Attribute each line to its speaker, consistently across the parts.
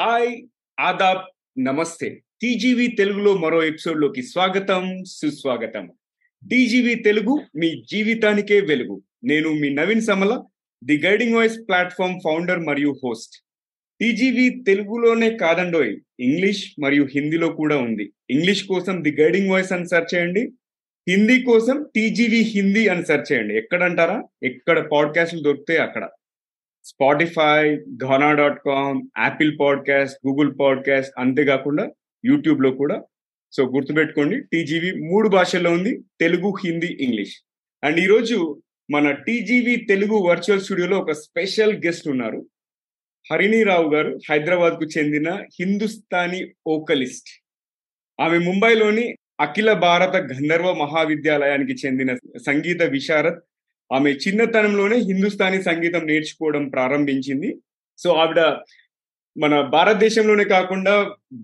Speaker 1: Hi ఆదాబ్ నమస్తే TGV తెలుగులో మరో లోకి స్వాగతం సుస్వాగతం టీజీవి తెలుగు మీ జీవితానికే వెలుగు నేను మీ Naveen Samala the guiding voice platform founder మరియు హోస్ట్ టీజీవి తెలుగులోనే కాదండోయ్ ఇంగ్లీష్ మరియు హిందీలో కూడా ఉంది ఇంగ్లీష్ కోసం ది గైడింగ్ వాయిస్ అని సెర్చ్ చేయండి హిందీ కోసం టీజీవి హిందీ అని సెర్చ్ చేయండి ఎక్కడ అంటారా ఎక్కడ పాడ్కాస్ట్లు దొరికితే అక్కడ Spotify Gaana dot com Apple podcast Google podcast అంతేకాకుండా లో కూడా సో గుర్తుపెట్టుకోండి టీజీవీ మూడు భాషల్లో ఉంది తెలుగు హిందీ ఇంగ్లీష్ అండ్ ఈరోజు మన టీజీవీ తెలుగు వర్చువల్ స్టూడియోలో ఒక స్పెషల్ గెస్ట్ ఉన్నారు హరిణి రావు గారు హైదరాబాద్ కు చెందిన హిందుస్థానీ ఓకలిస్ట్ ఆమె ముంబైలోని అఖిల భారత గంధర్వ మహావిద్యాలయానికి చెందిన సంగీత విశారత్ ఆమె చిన్నతనంలోనే హిందుస్థానీ సంగీతం నేర్చుకోవడం ప్రారంభించింది సో ఆవిడ మన భారతదేశంలోనే కాకుండా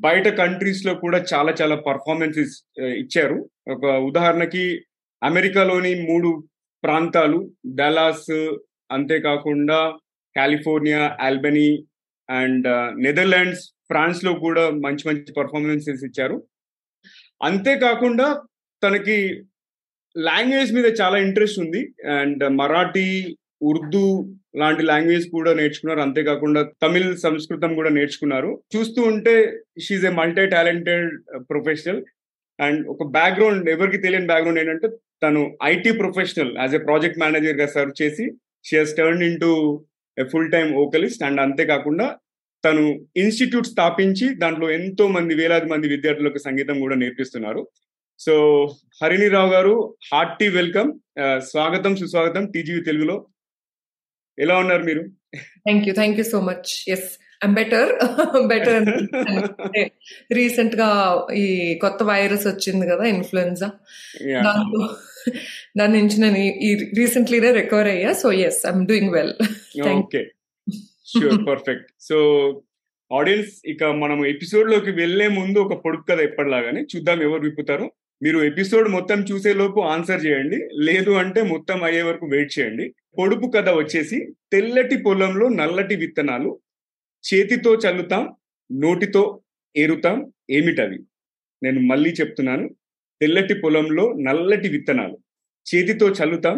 Speaker 1: బయట కంట్రీస్ లో కూడా చాలా చాలా పర్ఫార్మెన్సెస్ ఇచ్చారు ఒక ఉదాహరణకి అమెరికాలోని మూడు ప్రాంతాలు డలాస్ అంతేకాకుండా California Albany and Netherlands France లో కూడా మంచి మంచి పర్ఫార్మెన్సెస్ ఇచ్చారు అంతేకాకుండా తనకి లాంగ్వేజ్ మీద చాలా ఇంట్రెస్ట్ ఉంది అండ్ మరాఠీ ఉర్దూ లాంటి లాంగ్వేజ్ కూడా నేర్చుకున్నారు అంతేకాకుండా తమిళ్ సంస్కృతం కూడా నేర్చుకున్నారు చూస్తూ ఉంటే she a multi talented professional and ఒక బ్యాక్గ్రౌండ్ ఎవరికి తెలియని బ్యాక్గ్రౌండ్ ఏంటంటే తను IT professional as a project manager గా సర్వ్ చేసి she has turn in to full time vocalist and అంతేకాకుండా తను ఇన్స్టిట్యూట్ స్థాపించి దాంట్లో ఎంతో మంది వేలాది మంది విద్యార్థులకు సంగీతం కూడా నేర్పిస్తున్నారు సో హరిణి రావు గారు హార్టీ వెల్కమ్ స్వాగతం సుస్వాగతం
Speaker 2: టీజీ తెలుగులో ఎలా ఉన్నారు మీరు thank you thank you so much yes I'm better better recent గా ఈ కొత్త వైరస్ వచ్చింది కదా ఇన్ఫ్లుయెన్జా దాని నుంచి నేను ఈ రీసెంట్లీనే రికవర్ అయ్యా so yes I'm doing well
Speaker 1: okay sure perfect so audience ఇక మనం ఎపిసోడ్ లోకి వెళ్లే ముందు ఒక పొడుక్ కదా ఎప్పటిలాగానే చూద్దాం ఎవరు విప్పుతారు మీరు ఎపిసోడ్ మొత్తం చూసేలోపు ఆన్సర్ చేయండి లేదు అంటే మొత్తం అయ్యే వరకు వెయిట్ చేయండి పొడుపు కథ వచ్చేసి తెల్లటి పొలంలో నల్లటి విత్తనాలు చేతితో చల్లుతాం నోటితో ఏరుతాం ఏమిటవి నేను మళ్ళీ చెప్తున్నాను తెల్లటి పొలంలో నల్లటి విత్తనాలు చేతితో చల్లుతాం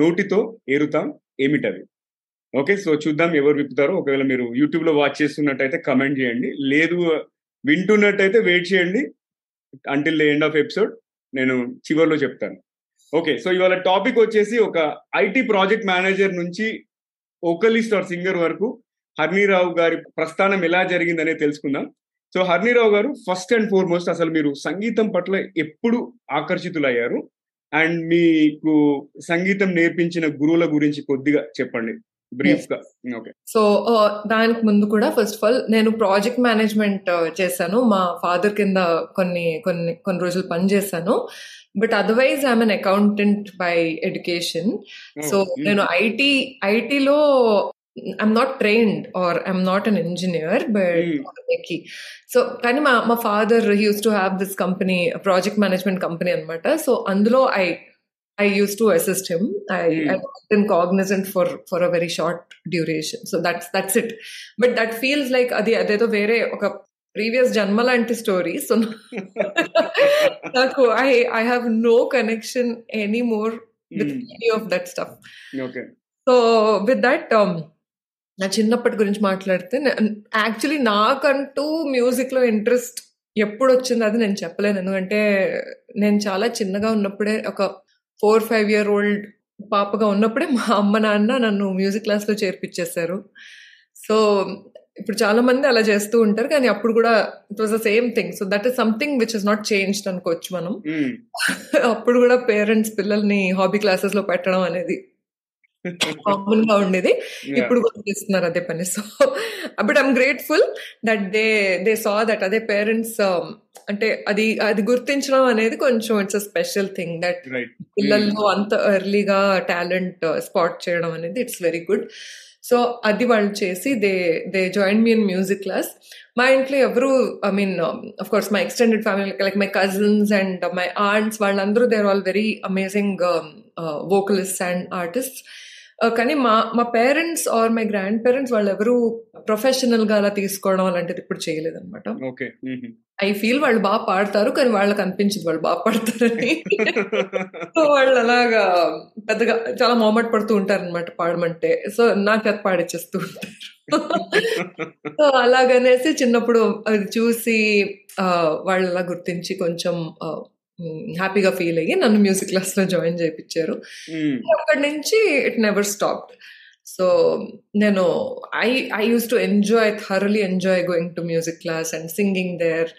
Speaker 1: నోటితో ఏరుతాం ఏమిటవి ఓకే సో చూద్దాం ఎవరు విప్పుతారో ఒకవేళ మీరు యూట్యూబ్లో వాచ్ చేస్తున్నట్టయితే కమెంట్ చేయండి లేదు వింటున్నట్టయితే వెయిట్ చేయండి until the end of episode నేను చివరిలో చెప్తాను ఓకే సో ఇవాళ టాపిక్ వచ్చేసి ఒక ఐటీ ప్రాజెక్ట్ మేనేజర్ నుంచి ఓకలిస్ట్ ఆర్ సింగర్ వరకు హర్నీరావు గారి ప్రస్థానం ఎలా జరిగిందనే తెలుసుకుందాం సో హర్నీరావు గారు ఫస్ట్ అండ్ ఫోర్మోస్ట్ అసలు మీరు సంగీతం పట్ల ఎప్పుడు ఆకర్షితులయ్యారు అండ్ మీకు సంగీతం నేర్పించిన గురువుల గురించి కొద్దిగా చెప్పండి బ్రీఫ్
Speaker 2: గా సో దానికి ముందు కూడా ఫస్ట్ ఆఫ్ ఆల్ నేను ప్రాజెక్ట్ మేనేజ్మెంట్ uh, చేశాను మా ఫాదర్ కింద కొన్ని కొన్ని కొన్ని రోజులు పని చేశాను but otherwise I'm an accountant by education so నేను ఐటీ ఐటీలో I'm not trained or I'm not an engineer but so కానీ మా మా father use to have this company project management company అనమాట సో అందులో I I used to assist him. I, mm. I worked hmm. in Cognizant for for a very short duration. So that's that's it. But that feels like అది అదేదో వేరే ఒక previous జన్మ లాంటి story so నాకు I I have no connection any more with any of that stuff so with that నా చిన్నప్పటి గురించి మాట్లాడితే యాక్చువల్లీ నాకంటూ మ్యూజిక్లో ఇంట్రెస్ట్ ఎప్పుడు వచ్చింది అది నేను చెప్పలేను ఎందుకంటే నేను చాలా చిన్నగా ఉన్నప్పుడే ఒక ఫోర్ ఫైవ్ ఇయర్ ఓల్డ్ పాపగా ఉన్నప్పుడే మా అమ్మ నాన్న నన్ను మ్యూజిక్ క్లాస్లో చేర్పించేశారు సో ఇప్పుడు చాలా మంది అలా చేస్తూ ఉంటారు కానీ అప్పుడు కూడా it was the same thing so that is something which is not change అనుకోవచ్చు మనం అప్పుడు కూడా పేరెంట్స్ పిల్లల్ని హాబీ క్లాసెస్ లో పెట్టడం అనేది కామన్ గా ఉండేది ఇప్పుడు చేస్తున్నారు అదే పని so but I'm grateful that they they saw that అదే పేరెంట్స్ అంటే అది అది గుర్తించడం అనేది కొంచెం ఇట్స్ స్పెషల్ థింగ్ దట్ పిల్లల్లో అంత ఎర్లీగా టాలెంట్ స్పాట్ చేయడం అనేది ఇట్స్ వెరీ గుడ్ సో అది వాళ్ళు చేసి they they join me in music class మా ఇంట్లో ఎవరు I mean of course my extended family like my cousins and my aunts వాళ్ళందరూ they're all very amazing vocalist and artist కానీ మా మా parents or my grandparents వాళ్ళు ఎవరు professional గా అలా తీసుకోవడం అలాంటిది ఇప్పుడు చేయలేదు అనమాట ఐ ఫీల్ వాళ్ళు బాగా పాడతారు కానీ వాళ్ళకి అనిపించింది వాళ్ళు బాగా పాడతారని సో వాళ్ళు అలాగా పెద్దగా చాలా మొహమాట పడుతూ ఉంటారు అనమాట పాడమంటే సో నా చేత పాడిచ్చేస్తూ ఉంటారు సో అలాగనేసి చిన్నప్పుడు అది చూసి వాళ్ళు అలా గుర్తించి కొంచెం హ్యాపీగా ఫీల్ అయ్యి నన్ను మ్యూజిక్ క్లాస్ లో జాయిన్ చేయించారు అక్కడి నుంచి ఇట్ నెవర్ స్టాప్ సో నేను I I use to enjoy thoroughly enjoy going to music class and singing there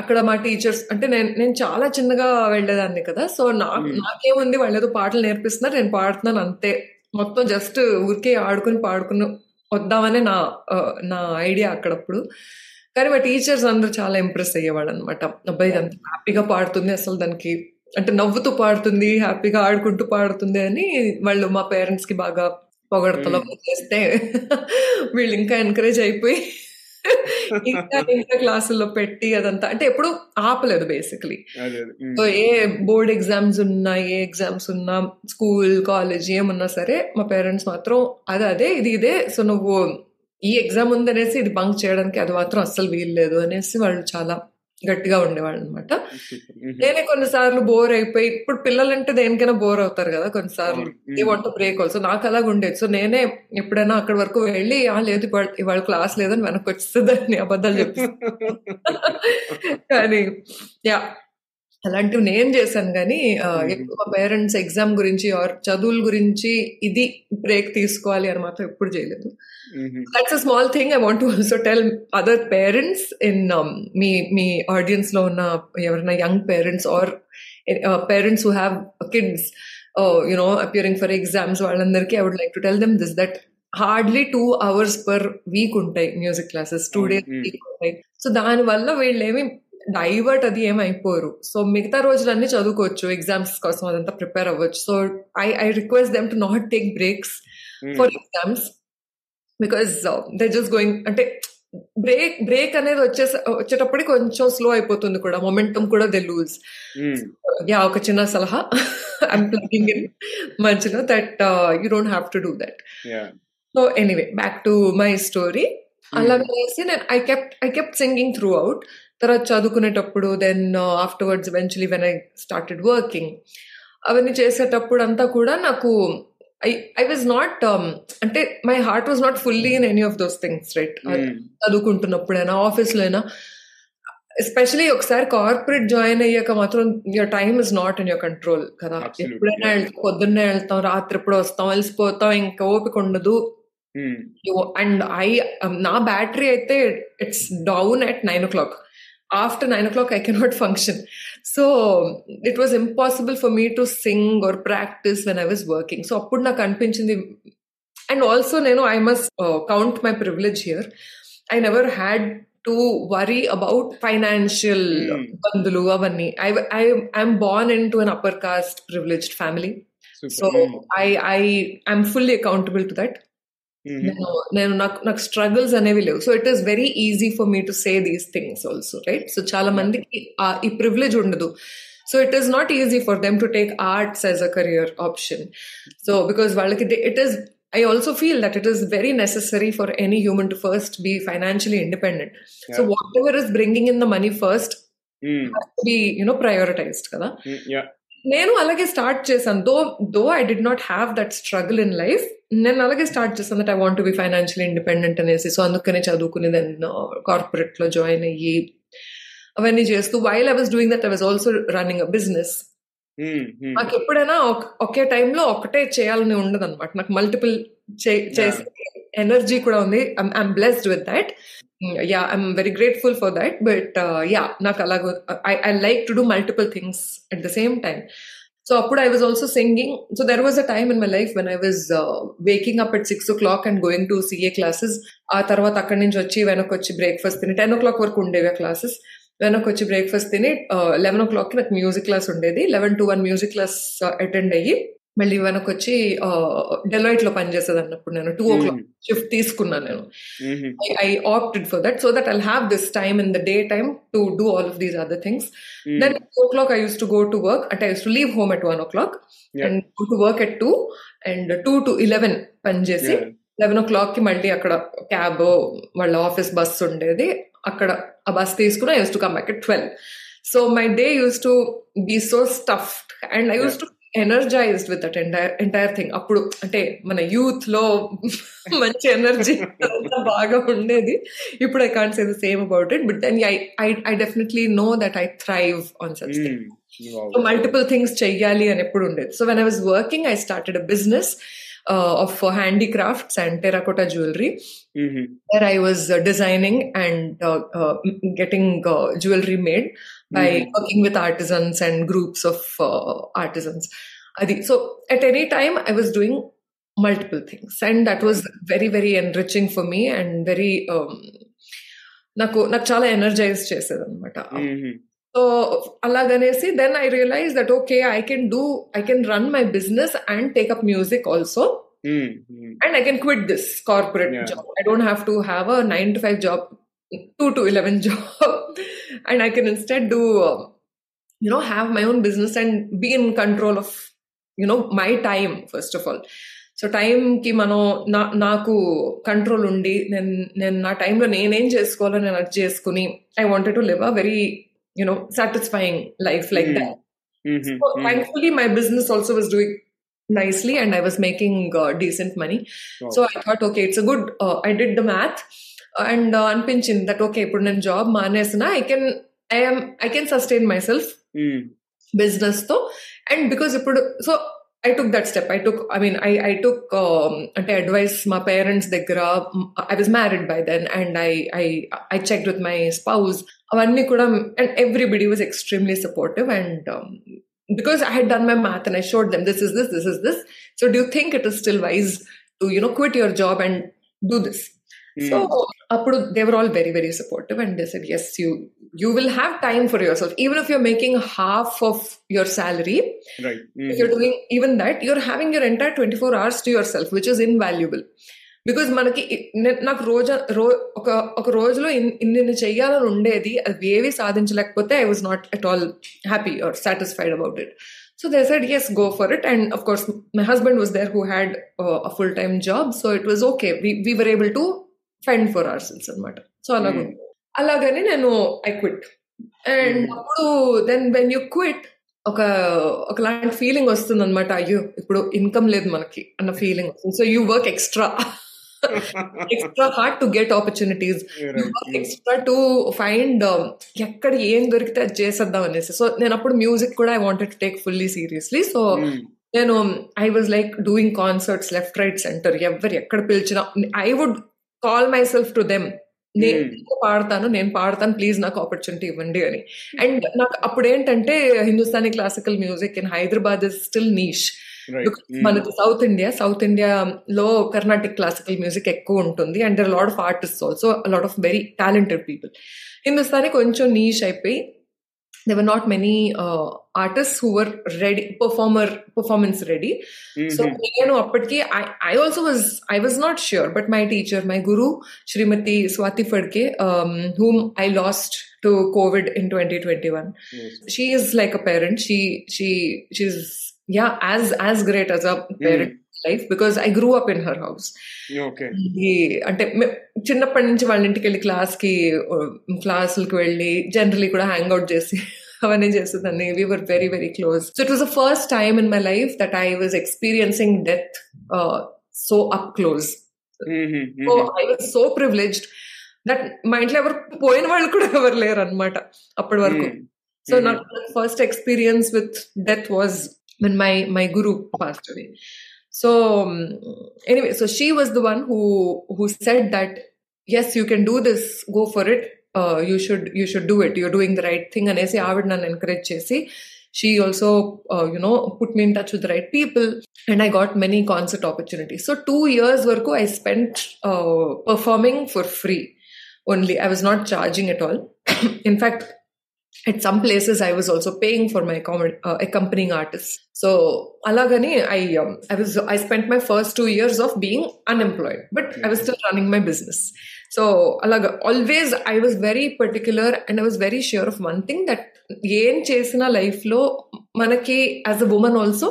Speaker 2: అక్కడ మా టీచర్స్ అంటే నేను నేను చాలా చిన్నగా వెళ్ళేదాన్ని కదా సో నా నాకేముంది వాళ్ళు ఏదో పాటలు నేర్పిస్తున్నారు నేను పాడుతున్నాను అంతే మొత్తం జస్ట్ ఊరికే ఆడుకుని పాడుకుని వద్దామనే నా నా ఐడియా అక్కడప్పుడు కానీ మా టీచర్స్ అందరూ చాలా ఇంప్రెస్ అయ్యేవాడు అనమాట అబ్బాయి అంత హ్యాపీగా పాడుతుంది అసలు దానికి అంటే నవ్వుతూ పాడుతుంది హ్యాపీగా ఆడుకుంటూ పాడుతుంది అని వాళ్ళు మా పేరెంట్స్ కి బాగా పొగడతలో చేస్తే వీళ్ళు ఇంకా ఎంకరేజ్ అయిపోయి ఇంకా ఇంకా క్లాసుల్లో పెట్టి అదంతా అంటే ఎప్పుడు ఆపలేదు బేసిక్లీ సో ఏ బోర్డ్ ఎగ్జామ్స్ ఉన్నా ఏ ఎగ్జామ్స్ ఉన్నా స్కూల్ కాలేజ్ ఏమున్నా సరే మా పేరెంట్స్ మాత్రం అదే అదే ఇది ఇదే సో నువ్వు ఈ ఎగ్జామ్ ఉందనేసి ఇది బంక్ చేయడానికి అది మాత్రం అస్సలు వీల్లేదు అనేసి వాళ్ళు చాలా గట్టిగా ఉండేవాళ్ళు అనమాట నేనే కొన్నిసార్లు బోర్ అయిపోయి ఇప్పుడు పిల్లలంటే దేనికైనా బోర్ అవుతారు కదా కొన్నిసార్లు ఈ వంట బ్రేక్ ఆల్సో నాకు అలాగ ఉండేది సో నేనే ఎప్పుడైనా అక్కడి వరకు వెళ్ళి ఆ లేదు ఇవాళ క్లాస్ లేదని వెనక్కి వచ్చేస్తుందని అబద్ధాలు చెప్పి కానీ యా అలాంటివి నేను చేశాను కానీ ఎక్కువ పేరెంట్స్ ఎగ్జామ్ గురించి ఆర్ చదువుల గురించి ఇది బ్రేక్ తీసుకోవాలి అని మాత్రం ఎప్పుడు చేయలేదు that's a small thing I want also tell other parents in మీ మీ ఆడియన్స్ లో ఉన్న ఎవరైనా young parents or parents who have kids you know appearing for exams వాళ్ళందరికీ I would like to tell them this that hardly two hours per week ఉంటాయి music classes two days week ఉంటాయి so దానివల్ల వీళ్ళేమి divert అది ఏమైపోరు so మిగతా రోజులన్నీ చదువుకోవచ్చు ఎగ్జామ్స్ కోసం అదంతా ప్రిపేర్ అవ్వచ్చు so I I request them to not take breaks for exams because they just going అంటే బ్రేక్ బ్రేక్ అనేది వచ్చే వచ్చేటప్పటికి కొంచెం స్లో అయిపోతుంది కూడా మొమెంటం కూడా దే లూజ్ యా ఒక చిన్న సలహా I'm planning in that you don't have to do that so anyway back to my story అలాగే వేసి నేను I kept I kept singing throughout తర్వాత చదువుకునేటప్పుడు then afterwards eventually when I started working అవన్నీ చేసేటప్పుడు అంతా కూడా నాకు ఐ ఐ వాజ్ నాట్ అంటే my heart was not fully in any of those things right చదువుకుంటున్నప్పుడైనా ఆఫీస్లో అయినా ఎస్పెషలీ ఒకసారి కార్పొరేట్ జాయిన్ అయ్యాక మాత్రం your time is not in your control కదా ఎప్పుడైనా వెళ్తాం పొద్దున్నే వెళ్తాం రాత్రి ఎప్పుడు వస్తాం వెళ్ళిపోతాం ఇంకా ఓపిక ఉండదు Hmm. and I um, now battery అయితే it's down at nine o'clock. After nine o'clock, I cannot function. So it was impossible for me to sing or practice when I was working. So అప్పుడు నాకు అనిపించింది and also నేను I must count my privilege here I never had to worry about financial ఇబ్బందులు అవన్నీ I I'm born into an upper caste privileged family so I I I'm fully accountable to that Mm-hmm. నేను no, నాకు నాకు struggles అనేవి లేవు so it is very easy for me to say these things also right so చాలా మందికి ఈ privilege ఉండదు so it is not easy for them to take arts as a career option so because వాళ్ళకి it is I also feel that it is very necessary for any human to first be financially independent. So whatever is bringing in the money first mm. be, you know, prioritized.
Speaker 1: Mm, yeah.
Speaker 2: నేను అలాగే start చేశాను though though I did not have that struggle in life నేను అలాగే start చేశాను that I want be financial independent అనేసి so అందుకనే చదువుకుని నేను లో జాయిన్ అయ్యి అవన్నీ చేస్తూ while I was doing that I was also running a business నాకు ఎప్పుడైనా ఒకే టైంలో ఒకటే చేయాలని ఉండదు అనమాట నాకు మల్టిపుల్ చేసే ఎనర్జీ కూడా ఉంది I'm blessed with that yeah i'm very grateful for that but uh, yeah I, I like to do multiple things at the same time so apud i was also singing so there was a time in my life when i was uh, waking up at 6 o'clock and going to ca classes ఆ తర్వాత అక్కడి నుంచి వచ్చి వెనక్కి వచ్చి breakfast తిని ten o'clock వరకు ఉండేవి ఆ క్లాసెస్ వెనక్కి వచ్చి బ్రేక్ఫాస్ట్ తిని లెవెన్ ఓ క్లాక్కి నాకు మ్యూజిక్ క్లాస్ ఉండేది eleven to one music class attend అయ్యి మళ్ళీ వెనక్కి వచ్చి డెలైట్ లో పనిచేసేది అన్నప్పుడు నేను టూ ఓ క్లాక్ షిఫ్ట్ తీసుకున్నాను నేను I opted for that so that I have this time in the day time to do all of these other things then two o'clock I use to go to work at I use to leave home at one o'clock and to work at two and two to eleven పనిచేసి eleven o'clock కి మళ్ళీ అక్కడ cab వాళ్ళ office bus ఉండేది అక్కడ ఆ bus తీసుకుని I use to come back twelve so my day use to be so stuffed and I use to energized with that entire entire thing అప్పుడు అంటే మన యూత్ లో మంచి ఎనర్జీ బాగా ఉండేది ఇప్పుడు I can't say the same about it but then I I definitely know that I thrive on such so multiple things చెయ్యాలి అని ఎప్పుడు ఉండేది so when I was working I started a business of handicrafts and terracotta jewellery where I was designing and getting jewellery made by mm. working with artisans and groups of uh, artisans. So at any time, I was doing multiple things, and that was very, very enriching for me and very. Um, నాకు నాకు చాలా energize చేసేది అనమాట so అలాగనేసి then I realise that okay I can do I can run my business and take up music also and I can quit this corporate job I don't have to have a nine to five job two to eleven job, and I can instead do, um, you know, have my own business and be in control of, you know, my time first of all. So time ki mano na naaku control undi then then na time lo nene enjoys kolo nene I wanted to live a very you know satisfying life like hmm. that. Hmm, hmm, thankfully my business also was doing nicely and I was making uh, decent money. So I thought okay it's a good uh, I did the math. And అనిపించింది that okay ఇప్పుడు నేను job మానేసిన I can I'm I can sustain myself business తో and because ఇప్పుడు so I took that step I took I mean I I took అంటే advice మా parents దగ్గర I was married by then and I I I check with my spouse అవన్నీ కూడా and everybody was extremely supportive and because I had done my math and I showed them this is this this is this so do think it is still wise to you know quit your job and do this Mm. So hmm. Apuru, they were all very, very supportive and they said, yes, you you will have time for yourself. Even if you're making half of your salary, right. you're hmm. doing even that, you're having your entire 24 hours to yourself, which is invaluable. because because మనకి నాకు రోజు రో ఒక ఒక రోజులో ఇన్ని చేయాలని ఉండేది అవి ఏవి సాధించలేకపోతే I was not at all happy or satisfied about it So they said, yes, go for it. And of course, my husband was there who had uh, a full time job. So it was okay. We, we were able to find for ourselves అనమాట so అలాగే hmm. అలాగని నేను I quit and అప్పుడు then when you quit ఒక ఒకలాంటి feeling వస్తుంది అనమాట అయ్యో ఇప్పుడు ఇన్కమ్ లేదు మనకి అన్న ఫీలింగ్ వస్తుంది so you work extra extra hard to get opportunities extra to find ఎక్కడ ఏం దొరికితే అది చేసేద్దాం అనేసి సో నేను అప్పుడు మ్యూజిక్ కూడా I wanted to take fully seriously so నేను I was like doing concerts left right centre ఎవరు ఎక్కడ పిలిచినా I would call myself to them నేను hmm. పాడతాను నేను పాడతాను ప్లీజ్ నాకు ఆపర్చునిటీ ఇవ్వండి అని అండ్ hmm. నాకు అప్పుడు ఏంటంటే Hindustani classical music in Hyderabad is still niche మన సౌత్ ఇండియా సౌత్ ఇండియా లో కర్ణాటిక్ క్లాసికల్ మ్యూజిక్ ఎక్కువ ఉంటుంది and lot of artist also lot of very talented people Hindustani కొంచెం నీష్ అయిపోయి there were not many uh, artists who were ready performer performance ready mm-hmm. so you know i i also was i was not sure but my teacher my guru shrimati swati fadke um, whom i lost to covid in 2021 yes. she is like a parent she she she's yeah as as great as a mm. parent mm right because i grew up in her house
Speaker 1: okay
Speaker 2: అంటే చిన్నప్పటి నుంచి వాళ్ళ ఇంటికి వెళ్ళి class కి క్లాసులకు వెళ్ళి generally కూడా hang out చేసి అవన్నీ చేసేదాన్ని we were very very close so it was the first time in my life that I was experiencing death so up close so I was so privileged that మా ఇంట్లో ఎవరు పోయిన వాళ్ళు కూడా ఎవరు లేరు అనమాట అప్పటి వరకు సో నాకు first experience with death was when my my guru passed away so um, anyway so she was the one who who said that yes you can do this go for it uh, you should you should do it you're doing the right thing I would నన్ను encourage చేసి she also uh, you know put me in touch with the right people and i got many concert opportunities so two years worko i spent uh, performing for free only i was not charging at all in fact at some places i was also paying for my uh, accompanying artists so alagani i um, i was i spent my first 2 years of being unemployed but i was still running my business so alaga always i was very particular and i was very sure of one thing that yen chesina life flow. manaki as a woman also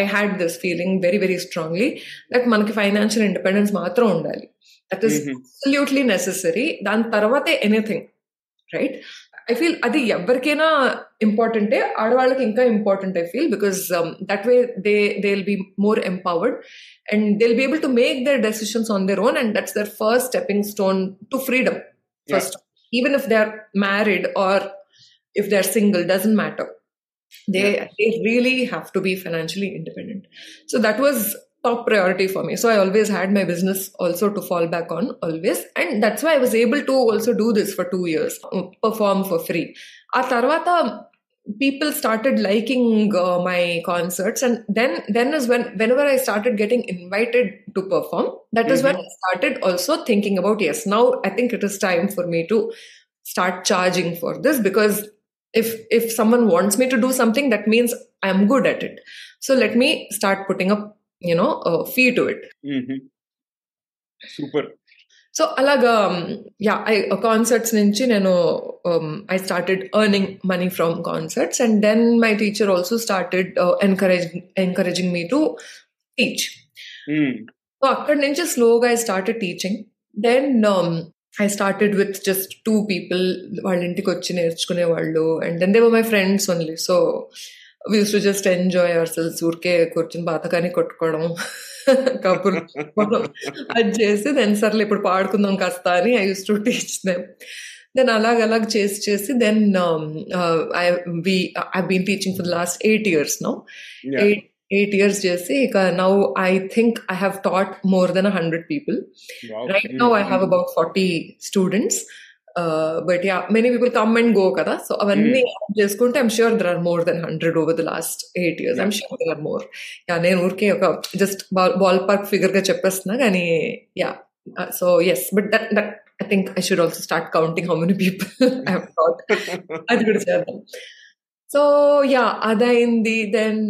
Speaker 2: i had this feeling very very strongly that manaki financial independence matra undali that mm-hmm. absolutely necessary than tarvate anything right I feel అది ఎవరికైనా ఇంపార్టెంటే ఆడవాళ్ళకి ఇంకా important I feel because that way they they will be more empowered and they will be able to make their decisions on their own and that's their first stepping stone to freedom first even if they are married or if they are single doesn't matter they yeah. they really have to be financially independent so that was top priority for me. So I always had my business also to fall back on, always. And that's why I was able to also do this for two years, um, perform for free. Atarvata, people started liking uh, my concerts and then then is when whenever i started getting invited to perform that is mm-hmm. when i started also thinking about yes now i think it is time for me to start charging for this because if if someone wants me to do something that means i'm good at it so let me start putting up you know a fee to it mm-hmm.
Speaker 1: super
Speaker 2: so alaga um, yeah i concerts nunchi you know, um, i started earning money from concerts and then my teacher also started uh, encouraging encouraging me to teach mm. so akkad nunchi slowly i started teaching then um, i started with just two people vallu intiki vachi and then they were my friends only so we to just enjoy ourselves ఊరికే కూర్చుని బాతకాని కొట్టుకోవడం కబుర్లు అది చేసి then సర్లే ఇప్పుడు పాడుకుందాం కాస్త అని I use to teach them then అలాగ అలాగ చేసి చేసి then I be I been teaching for last eight years no eight eight years చేసి ఇక now I think I have taught more than hundred people right now I have about forty students but yeah many people come and go కదా so అవన్నీ hmm. చేసుకుంటే I'm sure there are more than hundred over the last eight years I'm sure there are more yeah నేను ఊరికే ఒక just ball park figure గా చెప్పేస్తున్నా కానీ yeah so yes but that that I think I should also start counting how many people I hot అది కూడా చేద్దాం so yeah అదైంది దెన్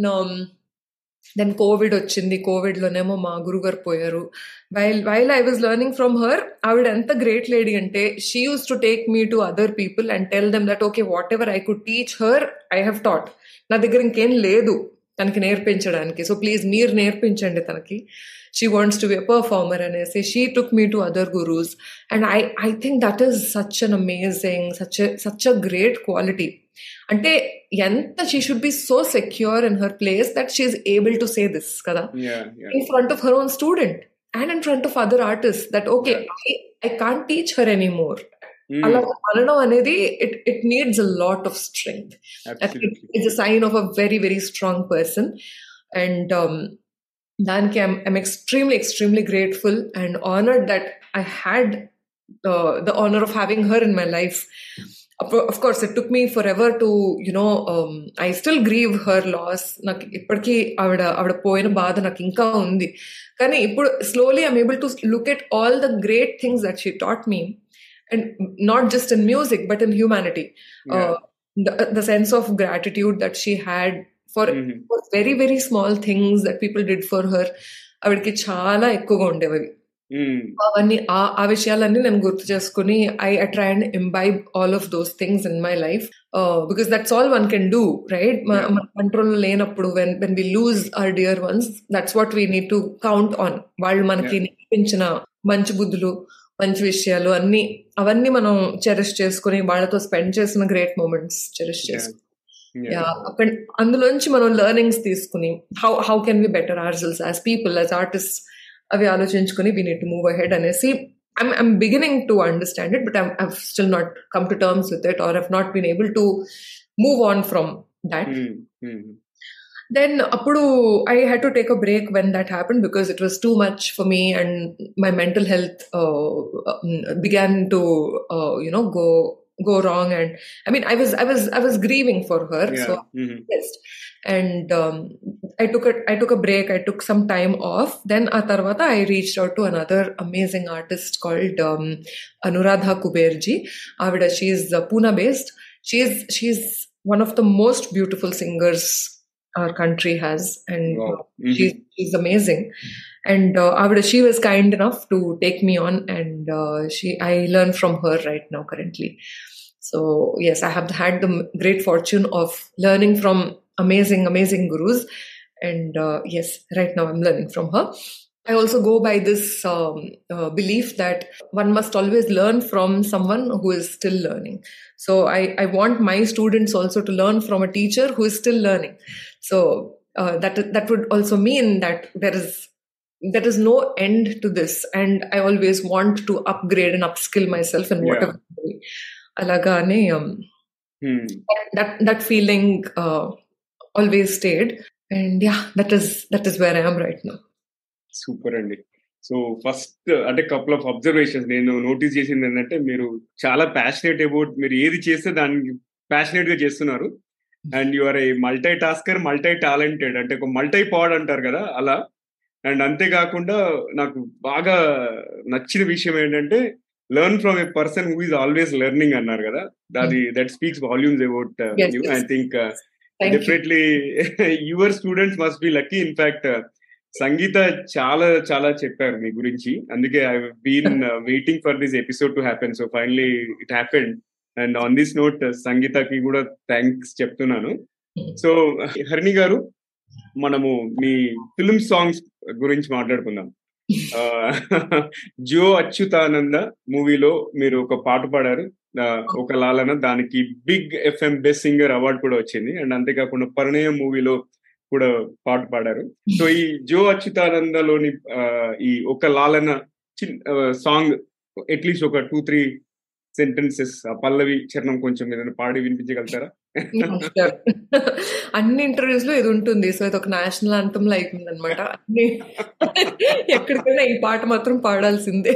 Speaker 2: దెన్ కోవిడ్ వచ్చింది కోవిడ్లోనేమో మా గురుగారు పోయారు while while I was learning from her ఆవిడ ఎంత గ్రేట్ లేడీ అంటే she use to take me to other people and tell them that okay whatever I could teach her I have taught నా దగ్గర ఇంకేం లేదు తనకి నేర్పించడానికి so please మీరు నేర్పించండి తనకి she wants to be performer అనేసి she took me to other gurus and I I think that is such an amazing such such a great quality అంటే ఎంత she should be so secure in her place that she is able to say this
Speaker 1: కదా
Speaker 2: in front of her own student and in front of other artist that okay I can't teach her any more అలా అనడం అనేది it it needs a lot of strength it's a sign of a very very strong person and దానికి I'm extremely extremely grateful and honoured that I had the honour of having her in my life of course it took me forever to you know um, i still grieve her loss slowly i'm able to look at all the great things that she taught me and not just in music but in humanity uh, the, sense of gratitude that she had mm-hmm. for very very small things that people did for her అవిడికి చాలా ఎక్కువగా ఉండేవి Hmm. అవన్నీ ఆ విషయాలన్నీ నేను గుర్తు చేసుకుని I try and imbibe all of those things in my life because that's all one can do right మన కంట్రోల్ లేనప్పుడు when when we lose our dear ones that's what we need to count on వాళ్ళు మనకి నేర్పించిన మంచి బుద్ధులు మంచి విషయాలు అన్ని అవన్నీ మనం చెరిష్ చేసుకుని వాళ్ళతో స్పెండ్ చేసిన గ్రేట్ మూమెంట్స్ చెరిష్ చేసుకుని అక్కడ అందులోంచి మనం లెర్నింగ్స్ తీసుకుని how how can we better our as people as artist అవి ఆలోచించుకుని we need to move ahead అనేసి I'm, I'm beginning to understand it, but i have still not come to terms with it or have not been able to move on from that. Mm-hmm. Then I had to take a break when that happened because it was too much for me and my mental health uh, uh, began to, uh, you know, go go wrong and i mean i was i was i was grieving for her yeah. so mm-hmm. and um, i took a i took a break i took some time off then atarvata i reached out to another amazing artist called um, anuradha kuberji avida she is uh, pune based she is she's one of the most beautiful singers our country has and wow. Uh, mm-hmm. she's amazing and uh, she was kind enough to take me on and uh, she i learn from her right now currently so yes i have had the great fortune of learning from amazing amazing gurus and uh, yes right now i'm learning from her i also go by this um, uh, belief that one must always learn from someone who is still learning so I, I want my students also to learn from a teacher who is still learning so uh, that that would also mean that there is there is no end to this and i always want to upgrade and upskill myself in whatever yeah. way alagane um, hmm. that that feeling uh, always stayed and yeah that is that is where i am right now
Speaker 1: super అండి so first అంటే couple of observations నేను notice చేసింది ఏంటంటే మీరు చాలా passionate about మీరు ఏది చేస్తే దానికి ప్యాషనేట్ గా చేస్తున్నారు and you are a multi tasker multi talented అంటే ఒక మల్టీ పాడ్ అంటారు కదా అలా అండ్ అంతేకాకుండా నాకు బాగా నచ్చిన విషయం ఏంటంటే learn from a person who is always learning అన్నారు కదా దాది that speaks volumes about I think definitely your students must be lucky in fact Sangeetha చాలా చాలా చెప్పారు మీ గురించి అందుకే I been waiting for this episode to happen so finally it happen and on this note సంగీతకి కూడా థ్యాంక్స్ చెప్తున్నాను సో hmm. హరిణి గారు మనము మీ ఫిల్మ్ సాంగ్స్ గురించి మాట్లాడుకుందాం జో అచ్యుతానంద మూవీలో మీరు ఒక పాట పాడారు ఒక లాలన దానికి big FM best singer award కూడా వచ్చింది అండ్ అంతేకాకుండా పరిణయం మూవీలో కూడా పాట పాడారు సో ఈ జో అచ్యుతానందలోని ఈ ఒక లాలన చిన్న సాంగ్ అట్లీస్ట్ ఒక టూ త్రీ సెంటెన్సెస్ పల్లవి చరణం కొంచెం ఏదైనా పాడి వినిపించగలుగుతారా
Speaker 2: అన్ని ఇంటర్వ్యూస్ లో ఇది ఉంటుంది సో ఇది ఒక నేషనల్ అంతం అయిపోయింది అనమాట అన్ని ఎక్కడికైనా ఈ పాట మాత్రం పాడాల్సిందే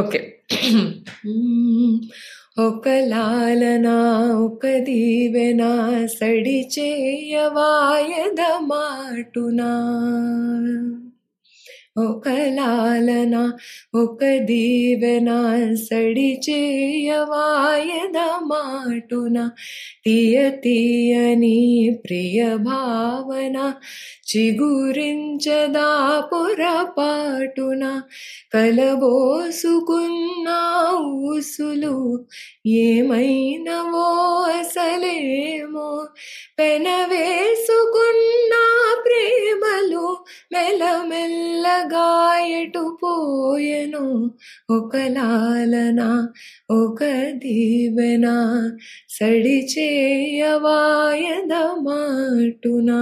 Speaker 2: ఓకే ఒక లాలనా ఒక దీవెనా సడి చేయవాయద మాటునా ఒక లాలన ఒక దీవెన సడి చేయవాయద మాటున తీయ తీయని ప్రియ భావన చిగురించదా పొరపాటున కలబోసుకున్న ఊసులు ఏమైనవో అసలేమో పెనవేసుకున్న ప్రేమలు మెల్లమెల్ల గాయటు పోయను ఒక లాలన ఒక దీవెన సడి చేయవాయద మాటునా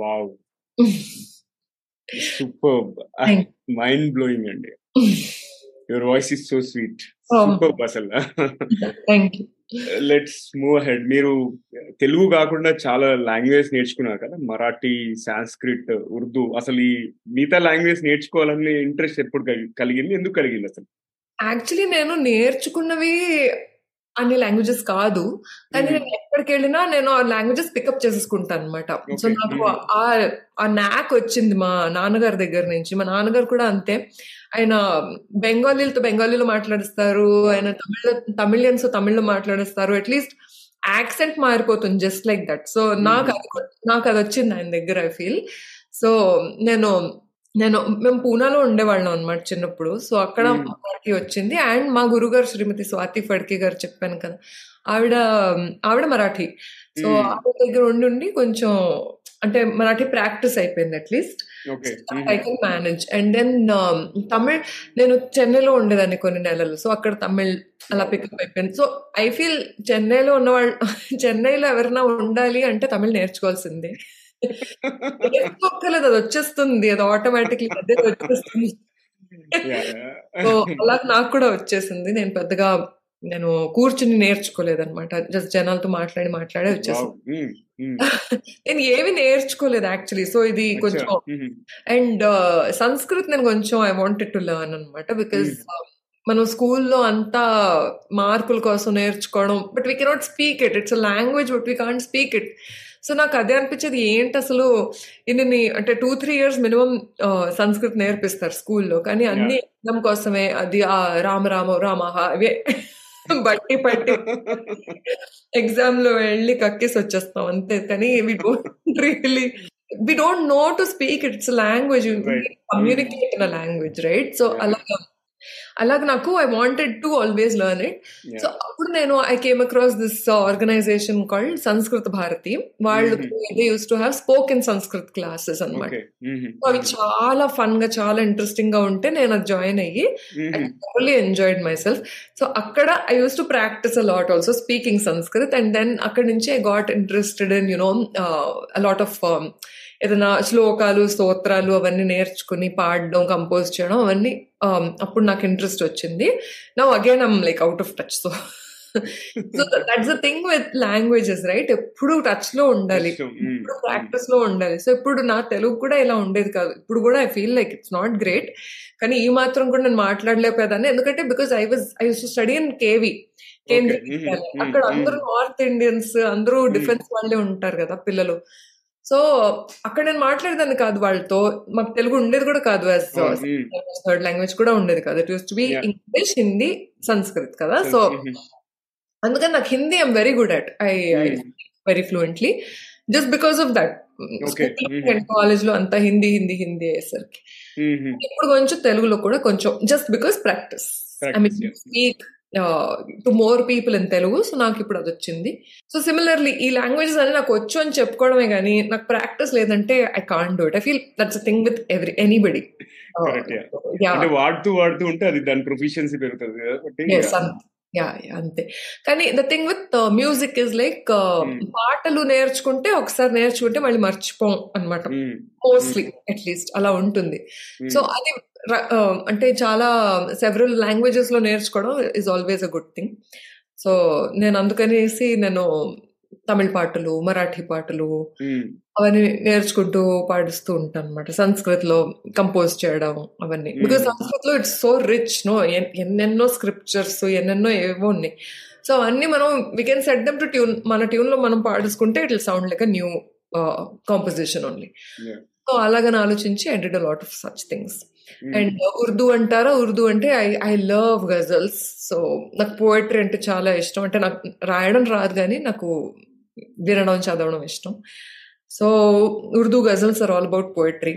Speaker 2: వావ్ సూపర్
Speaker 1: మైండ్ బ్లోయింగ్ అండి your voice is so sweet super అసలు
Speaker 2: thank you
Speaker 1: let's move head మీరు తెలుగు కాకుండా చాలా లాంగ్వేజ్ నేర్చుకున్నారు కదా మరాఠీ సాంస్క్రిట్ ఉర్దూ అసలు ఈ మిగతా లాంగ్వేజ్ నేర్చుకోవాలనే ఇంట్రెస్ట్ ఎప్పుడు కలిగింది ఎందుకు కలిగింది అసలు
Speaker 2: యాక్చువల్లీ నేను నేర్చుకున్నవి అన్ని లాంగ్వేజెస్ కాదు కానీ నేను ఎక్కడికి వెళ్ళినా నేను ఆ లాంగ్వేజెస్ పికప్ చేసుకుంటాను అనమాట సో నాకు ఆ ఆ నాక్ వచ్చింది మా నాన్నగారి దగ్గర నుంచి మా నాన్నగారు కూడా అంతే ఆయన బెంగాలీలతో బెంగాలీలో మాట్లాడిస్తారు ఆయన తమిళ తమిళియన్స్ తమిళ్లో మాట్లాడిస్తారు అట్లీస్ట్ యాక్సెంట్ మారిపోతుంది జస్ట్ లైక్ దట్ సో నాకు అది నాకు అది వచ్చింది ఆయన దగ్గర ఐ ఫీల్ సో నేను నేను మేము పూనాలో ఉండేవాళ్ళం అనమాట చిన్నప్పుడు సో అక్కడ మనకి వచ్చింది అండ్ మా గురుగారు శ్రీమతి స్వాతి ఫడ్కే గారు చెప్పాను కదా ఆవిడ ఆవిడ మరాఠీ సో ఆవిడ దగ్గర ఉండి కొంచెం అంటే మరాఠీ ప్రాక్టీస్ అయిపోయింది at least I can manage and then Tamil నేను చెన్నైలో ఉండేదాన్ని కొన్ని నెలలు సో అక్కడ తమిళ్ అలా పికప్ అయిపోయింది సో ఐ ఫీల్ చెన్నైలో ఉన్న వాళ్ళు చెన్నైలో ఎవరైనా ఉండాలి అంటే తమిళ్ నేర్చుకోవాల్సిందే ఒక్కలేదు అది వచ్చేస్తుంది అది ఆటోమేటిక్లీ అదే వచ్చేస్తుంది సో అలా నాకు కూడా వచ్చేసింది నేను పెద్దగా నేను కూర్చుని నేర్చుకోలేదు అనమాట జస్ట్ జనాలతో మాట్లాడి మాట్లాడే వచ్చేసింది hmm, hmm. నేను ఏమి నేర్చుకోలేదు యాక్చువల్లీ సో ఇది కొంచెం hmm, అండ్ uh, సంస్కృతి నేను కొంచెం ఐ వాంటెడ్ టు లెర్న్ అనమాట బికాస్ మనం స్కూల్లో అంతా మార్కుల కోసం నేర్చుకోవడం but we cannot speak it it's a language but we can't speak it so నాకు అదే అనిపించేది ఏంటి అసలు ఇన్ని అంటే two three years minimum Sanskriti నేర్పిస్తారు స్కూల్లో కానీ అన్ని ఎగ్జామ్ కోసమే అది ఆ రామ రామ రామహ అవే బట్టి పట్టి ఎగ్జామ్ లో వెళ్ళి కక్కేసి వచ్చేస్తాం అంతే కానీ we don't really we don't know to speak it's language communicate in language right so అలా అలాగే నాకు I wanted to always learn it so అప్పుడు నేను I came across this organization called Samskrita Bharati వాళ్ళు use to have spoken Sanskrit classes అనమాట అవి చాలా fun గా చాలా ఇంట్రెస్టింగ్ గా ఉంటే నేను అది జాయిన్ అయ్యి I enjoyed myself so అక్కడ I use to practice a lot also speaking Sanskrit and then అక్కడ నుంచి I got interested in you know a lot of ఏదైనా శ్లోకాలు స్తోత్రాలు అవన్నీ నేర్చుకుని పాడడం కంపోజ్ చేయడం అవన్నీ um, అప్పుడు నాకు ఇంట్రెస్ట్ వచ్చింది నా again I'm like out of touch so so that's a thing with languages right ఎప్పుడు టచ్ లో ఉండాలి ఎప్పుడు ప్రాక్టీస్ లో ఉండాలి సో ఇప్పుడు నా తెలుగు కూడా ఇలా ఉండేది కాదు ఇప్పుడు కూడా I feel like it's not great కానీ ఈ మాత్రం కూడా నేను మాట్లాడలేకపోయాదాన్ని ఎందుకంటే because I was I study in KV Kendriya అక్కడ అందరూ నార్త్ ఇండియన్స్ అందరూ డిఫెన్స్ వాళ్ళే ఉంటారు కదా పిల్లలు సో అక్కడ నేను మాట్లాడేదాన్ని కాదు వాళ్ళతో మాకు తెలుగు ఉండేది కూడా కాదు థర్డ్ లాంగ్వేజ్ oh, కూడా ఉండేది కాదు it to be English Hindi Sanskrit కదా సో mm-hmm. అందుకని నాకు Hindi I'm very good at I very fluently just because of that college లో అంతా హిందీ హిందీ హిందీ అయ్యేసరికి mm-hmm. ఇప్పుడు కొంచెం తెలుగులో కూడా కొంచెం just because practice I mean speak to more people in Telugu so నాకు ఇప్పుడు అది వచ్చింది సో సిమిలర్లీ ఈ లాంగ్వేజెస్ అని నాకు వచ్చు అని చెప్పుకోవడమే కానీ నాకు ప్రాక్టీస్ లేదంటే I can't do it I feel that's thing with every anybody
Speaker 1: వాడుతూ వాడుతూ ఉంటే అది దాని ప్రొఫిషియన్సీ పెరుగుతుంది
Speaker 2: అంతే కానీ the thing with music is like పాటలు నేర్చుకుంటే ఒకసారి నేర్చుకుంటే మళ్ళీ మర్చిపోం అనమాట మోస్ట్లీ అట్లీస్ట్ అలా ఉంటుంది సో hmm. అది uh, అంటే చాలా సెవెరల్ లాంగ్వేజెస్ లో నేర్చుకోవడం is always a good thing so నేను అందుకనేసి నేను తమిళ పాటలు మరాఠీ పాటలు అవన్నీ నేర్చుకుంటూ పాడిస్తూ ఉంటాను అనమాట సంస్కృత్ లో కంపోజ్ చేయడం అవన్నీ బికాస్ సంస్కృత్ లో ఇట్స్ సో రిచ్ నో ఎన్నెన్నో స్క్రిప్చర్స్ ఎన్నెన్నో ఏవో ఉన్నాయి సో అవన్నీ మనం we can set them to tune మన ట్యూన్ లో మనం పాడుచుకుంటే it sound like new composition only so అలాగని ఆలోచించి I did a lot of such things and Urdu అంటారా ఉర్దూ అంటే I I love ghazals so నాకు పోయిటరీ అంటే చాలా ఇష్టం అంటే నాకు రాయడం రాదు కానీ నాకు వినడం చదవడం ఇష్టం so Urdu ghazals are all about poetry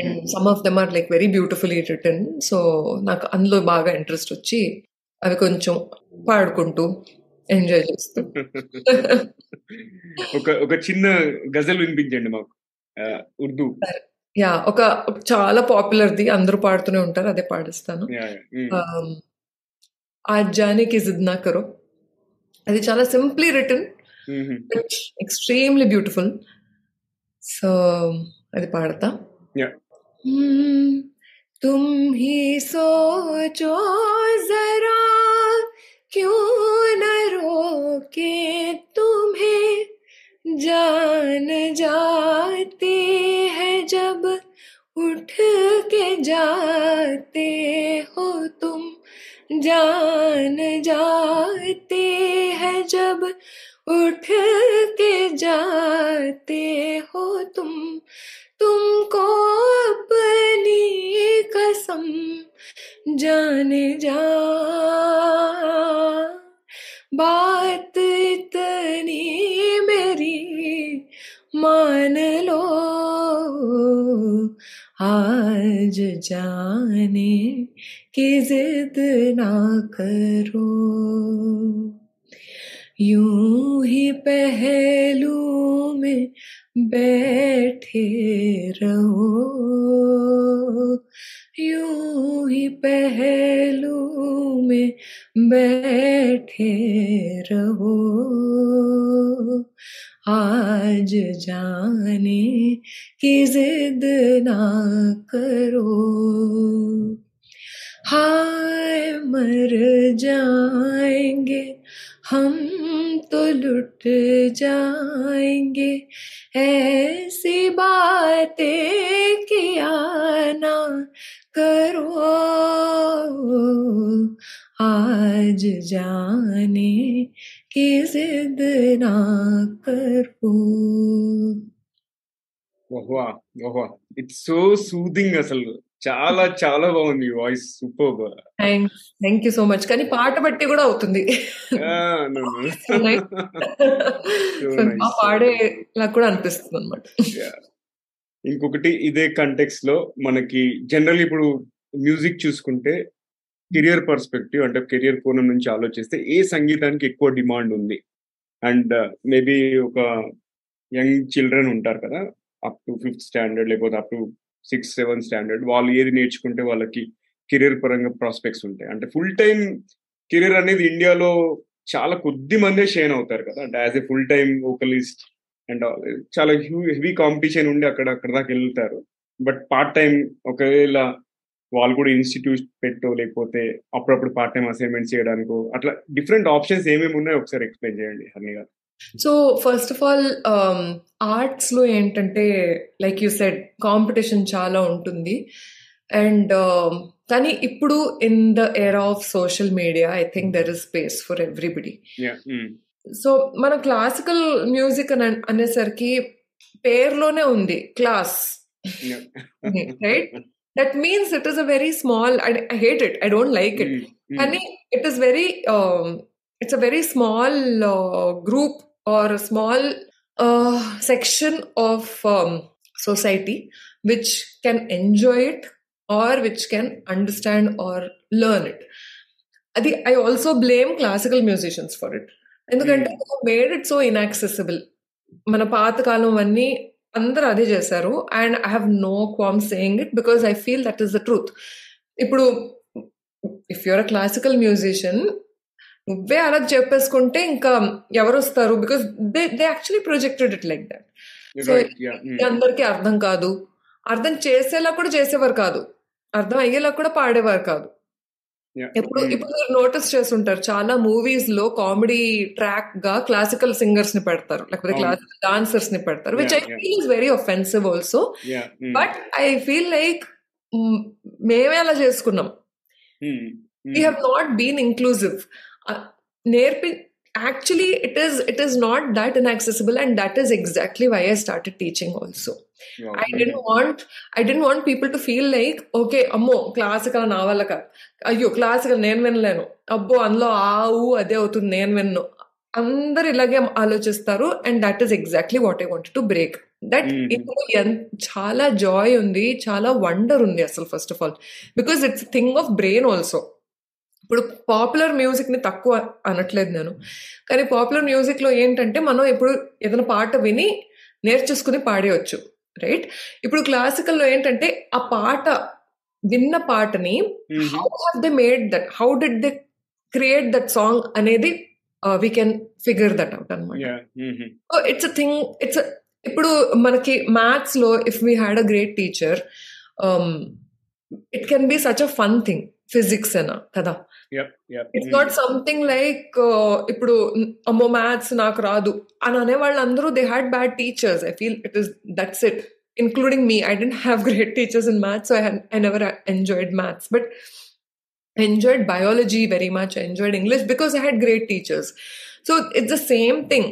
Speaker 2: and some of them are like very beautifully written so నాకు అందులో బాగా ఇంట్రెస్ట్ వచ్చి అవి కొంచెం పాడుకుంటూ ఎంజాయ్ చేస్తూ
Speaker 1: ఒక ఒక చిన్న గజల్ వినిపించండి మాకు ఉర్దూ
Speaker 2: యా ఒక చాలా పాపులర్ ది అందరూ పాడుతూనే ఉంటారు అదే పాడిస్తాను ఆ జానే కి జిద్ నా కరో అది చాలా simply return mm-hmm. which extremely beautiful. So I did that. Yeah. Mm, तुम ही सोचो जरा क्यों न रोके तुम्हें जान जाते हैं जब उठ के जाते हो तुम जान जाते हैं जब उठ के जाते हो तुम तुमको अपनी कसम जाने जा बात इतनी मेरी मान लो आज जाने की जिद ना करो यूं ही पहलू में बैठे रहो यूं ही पहलू में बैठे रहो आज जाने की जिद ना करो हाय मर जाएंगे हम तो लुट जाएंगे ऐसी बातें किया ना करो आज जाने की जिद ना करो
Speaker 1: वाह वाह इट्स सो सूदिंग असल చాలా చాలా బాగుంది voice super
Speaker 2: thank you so much కానీ పాట బట్టి కూడా అవుతుంది పాడేలా కూడా అనిపిస్తుంది అనమాట ఇంకొకటి
Speaker 1: ఇదే కంటెక్స్ లో మనకి జనరల్ ఇప్పుడు మ్యూజిక్ చూసుకుంటే కెరియర్ పర్స్పెక్టివ్ అంటే కెరియర్ కోణం నుంచి ఆలోచిస్తే ఏ సంగీతానికి ఎక్కువ డిమాండ్ ఉంది అండ్ మేబీ uh, ఒక యంగ్ చిల్డ్రన్ ఉంటారు కదా అప్ టు ఫిఫ్త్ స్టాండర్డ్ లేకపోతే up to six seven standard వాళ్ళు ఏది నేర్చుకుంటే వాళ్ళకి కెరీర్ పరంగా ప్రాస్పెక్ట్స్ ఉంటాయి అంటే ఫుల్ టైం కెరీర్ అనేది ఇండియాలో చాలా కొద్ది మందే షేన్ అవుతారు కదా అంటే as a full time vocalist and చాలా హ్యూ హెవీ కాంపిటీషన్ ఉండి అక్కడ అక్కడ దాకా వెళ్తారు బట్ పార్ట్ టైం ఒకవేళ వాళ్ళు కూడా ఇన్స్టిట్యూట్ పెట్టో లేకపోతే అప్పుడప్పుడు పార్ట్ టైం అసైన్మెంట్ చేయడానికో అట్లా డిఫరెంట్ ఆప్షన్స్ ఏమేమి ఉన్నాయో ఒకసారి ఎక్స్ప్లెయిన్ చేయండి హర్ని గారు
Speaker 2: so first of all arts లో ఏంటంటే లైక్ యూ సెడ్ కాంపిటీషన్ చాలా ఉంటుంది అండ్ um, కానీ ఇప్పుడు in the era of social media I think there is space for everybody so మన క్లాసికల్ మ్యూజిక్ అని అనేసరికి పేర్లోనే ఉంది class right that means it is a very small I hate it I don't like it కానీ it is very it's a very small group or a small uh, section of um, society which can enjoy it or which can understand or learn it. The, I also blame classical musicians for it. ఎందుకంటే made it so inaccessible మన పాతకాలం అన్నీ అందరు అదే చేశారు and I have no qualm saying it because I feel that is the truth ఇప్పుడు if you're a classical musician నువ్వే అలా చెప్పేసుకుంటే ఇంకా ఎవరు వస్తారు because they they actually projected it like that so అందరికీ అర్థం కాదు అర్థం చేసేలా కూడా చేసేవారు కాదు అర్థం అయ్యేలా కూడా పాడేవారు కాదు ఇప్పుడు hmm. ఇప్పుడు నోటీస్ చేసి ఉంటారు చాలా మూవీస్ లో కామెడీ ట్రాక్ గా క్లాసికల్ సింగర్స్ ని పెడతారు లేకపోతే క్లాసికల్ డాన్సర్స్ ని పెడతారు which I feel is very offensive also but I feel like మేమే అలా చేసుకున్నాం we have not been inclusive Uh, actually it is it is not that inaccessible and that is exactly why i started teaching also i didn't want i didn't want people to feel like okay అమ్మో classical నా వల్ల కాదు అయ్యో classical నేను వినలేను అబ్బో అందులో ఆ ఊ అదే అవుతుంది నేను విన్ను అందరు ఇలాగే ఆలోచిస్తారు and that is exactly what I want to break that ఇందులో చాలా జాయ్ ఉంది చాలా వండర్ ఉంది అసలు first of all because it's thing of brain also ఇప్పుడు పాపులర్ మ్యూజిక్ని తక్కువ అనట్లేదు నేను కానీ పాపులర్ మ్యూజిక్లో ఏంటంటే మనం ఇప్పుడు ఏదైనా పాట విని నేర్చేసుకుని పాడేయచ్చు రైట్ ఇప్పుడు క్లాసికల్లో ఏంటంటే ఆ పాట విన్న పాటని how have they made that how did they create that song అనేది we can figure that out అనమాట ఇట్స్ అ థింగ్ ఇట్స్ ఇప్పుడు మనకి మ్యాథ్స్ లో if we had a great teacher it can be such a fun thing physics అయినా కదా
Speaker 1: yup yup
Speaker 2: it's not something like ఇప్పుడు a maths నాకు రాదు అని అనే వాళ్ళందరూ they had bad teachers I feel it is that's including me i didn't have great teachers in math, so i i never enjoyed math, but enjoyed biology very much i enjoyed english because i had great teachers so it's the same thing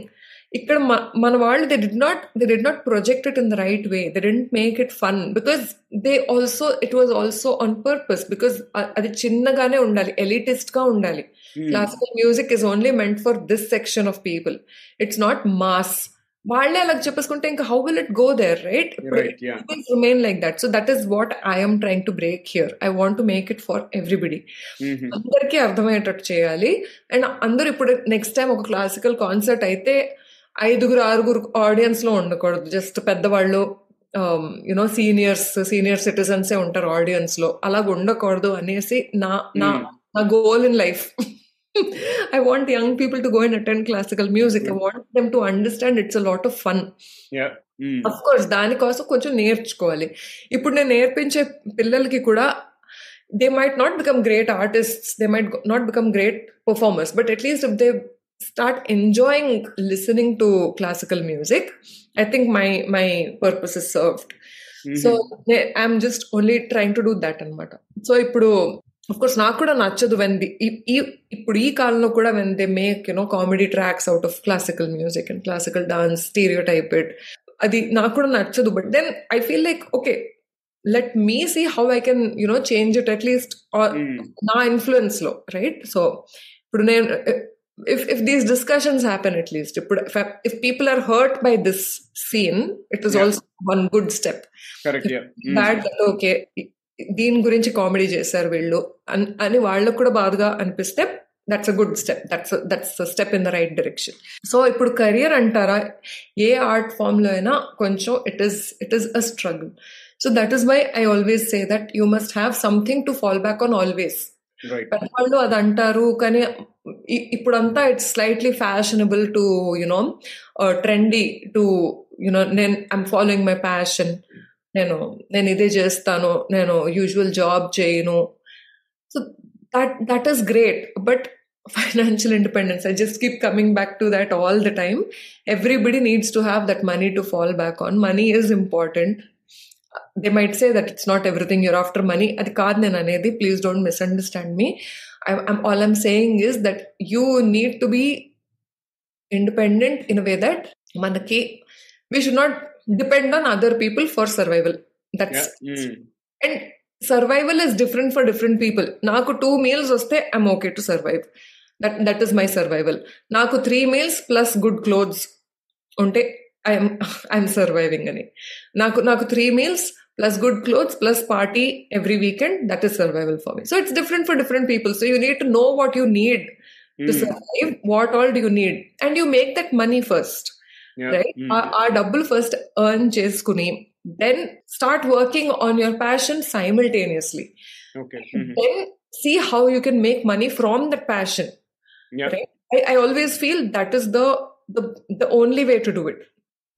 Speaker 2: ఇక్కడ మన వాళ్ళు they did not they did not project it in the right way they didn't make it fun because they also it was also on purpose because అది చిన్నగానే ఉండాలి elitist గా ఉండాలి classical music is only meant for this section of people it's not mass వాళ్ళే అలా చెప్పేసుకుంటే ఇంకా how will it go there right remain like that so that is what I'm trying to break here I want to make it for everybody అందరికీ అర్థమయ్యేటట్టు చేయాలి and అందరు ఇప్పుడు next time ఒక క్లాసికల్ కాన్సర్ట్ అయితే ఐదుగురు ఆరుగురు ఆడియన్స్ లో ఉండకూడదు జస్ట్ పెద్దవాళ్ళు యునో సీనియర్స్ సీనియర్ సిటిజన్సే ఉంటారు ఆడియన్స్ లో అలా ఉండకూడదు అనేసి నా నా hmm. నా goal in life I want young people to go and attend classical music I want them to understand it's a lot of fun of course దానికోసం కొంచెం నేర్చుకోవాలి ఇప్పుడు నేను నేర్పించే పిల్లలకి కూడా they might not become great artist they might not become great performers but at least they start enjoying listening to classical music i think my my purpose is served mm-hmm. so i'm just only trying to do that and matter so ipudu of course naakura kuda nachadu when the ipudu ee kaalalo kuda when they make you know comedy tracks out of classical music and classical dance stereotype it adi naaku kuda nachadu but then i feel like okay let me see how i can you know change it at least or mm. influence lo right so ఇప్పుడు if if these discussions happen at least if, if people are hurt by this scene it is yeah. also one good step
Speaker 1: correct if yeah
Speaker 2: bad mm. okay దీని గురించి comedy చేశారు వీళ్ళు అని వాళ్ళకు కూడా బాధగా అనిపిస్తే that's a good step that's that's a step in the right direction so ఇప్పుడు కెరియర్ అంటారా ఏ ఆర్ట్ ఫామ్లో అయినా కొంచెం it is it is a struggle so that is why I always say that you must have something to fall back on always పెద్దవాళ్ళు అది అంటారు కానీ ఇప్పుడంతా it's slightly fashionable to you know trendy to you know నేను I'm following my passion నేను నేను ఇదే చేస్తాను నేను యూజువల్ జాబ్ చేయను so that that is great but financial independence I just keep coming back to that all the time everybody needs to have that money to fall back on money is important they might say that it's not everything you're after money అది కాదు నేను అనేది please don't misunderstand me all I'm saying is that you need to be independent in way that మనకి we should not depend on other people for survival that's and survival is different for different people నాకు two meals వస్తే I'm okay to survive that that is my survival నాకు three meals plus good clothes ఉంటే I'm I'm surviving అని నాకు నాకు three meals plus good clothes plus party every weekend that is survival for me so it's different for different people so you need to know what you need to survive what all you need and you make that money first right ఆ డబ్బులు first earn చేసుకుని then start working on your passion simultaneously then see how you can make money from that passion I always feel that is the the the only way to do it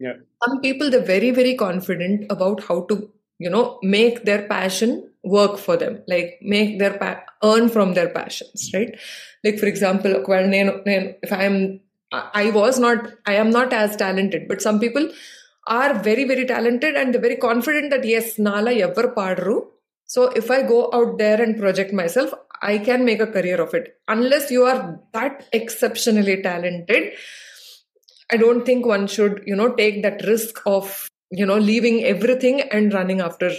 Speaker 1: yeah.
Speaker 2: some people they're very very confident about how to you know make their passion work for them like make their pa- earn from their passions right like for example if i'm i was not i am not as talented but some people are very very talented and they're very confident that yes nala ever padru so if i go out there and project myself i can make a career of it unless you are that exceptionally talented I don't think one should, you know, take that risk of, you know, leaving everything and running after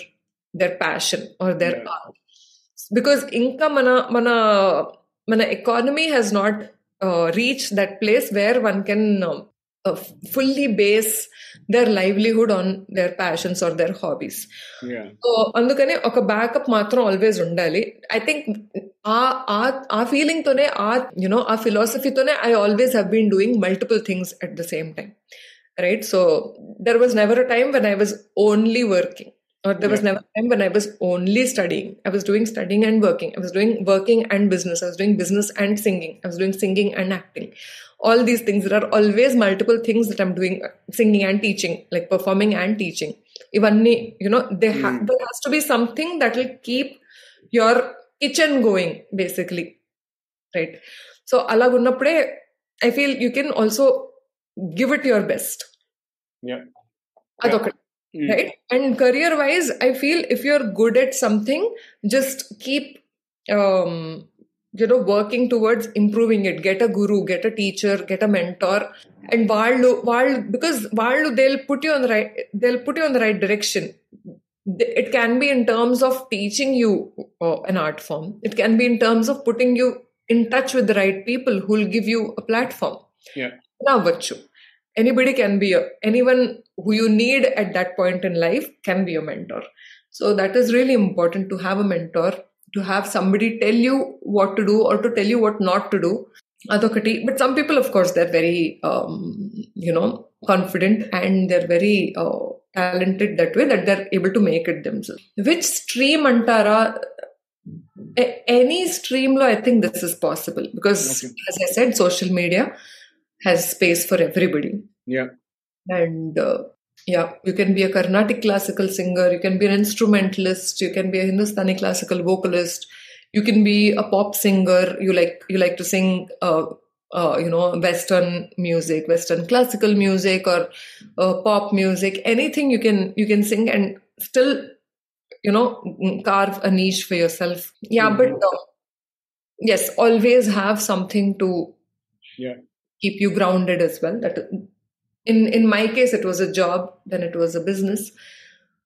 Speaker 2: their passion or their yeah. art. Because income, mana mana mana economy has not uh, reached that place where one can um, uh, fully base their livelihood on their passions or their hobbies. Yeah. So అందుకనే ఒక backup మాత్రం always ఉండాలి I think our, our, our feeling to ne, our, you know, our philosophy to ne, I always have been doing multiple things at the same time. Right. So there was never a time when I was only working or there was never a time when I was only studying. I was doing studying and working. I was doing working and business. I was doing business and singing. I was doing singing and acting. All these things. There are always multiple things that I'm doing, singing and teaching, like performing and teaching. Even you know, hmm. there has to be something that will keep your kitchen going basically right so feel I feel you can also give it your best అదొకటి right and career wise I feel if you're good at something just keep you know working towards improving it get a guru get a teacher get a mentor and వాళ్ళు వాళ్ళు because వాళ్ళు they'll put you on the right they'll put you on the right direction it can be in terms of teaching you uh, an art form it can be in terms of putting you in touch with the right people who'll give you a platform
Speaker 1: yeah
Speaker 2: now virtue anybody can be a, anyone who you need at that point in life can be a mentor so that is really important to have a mentor to have somebody tell you what to do or to tell you what not to do but some people of course they're very um, you know confident and they're very uh, talented that way that they're able to make it themselves. Which stream antara? Any stream law, I think this is possible because, okay. as I said, social media has space for everybody.
Speaker 1: Yeah,
Speaker 2: and uh, yeah, you can be a Carnatic classical singer, you can be an instrumentalist, you can be a Hindustani classical vocalist, you can be a pop singer. You like you like to sing uh, uh, you know western music western classical music or uh, pop music anything you can you can sing and still you know mm, carve a niche for yourself yeah mm-hmm. but uh, yes always have something to
Speaker 1: yeah
Speaker 2: keep you grounded as well that in in my case it was a job then it was a business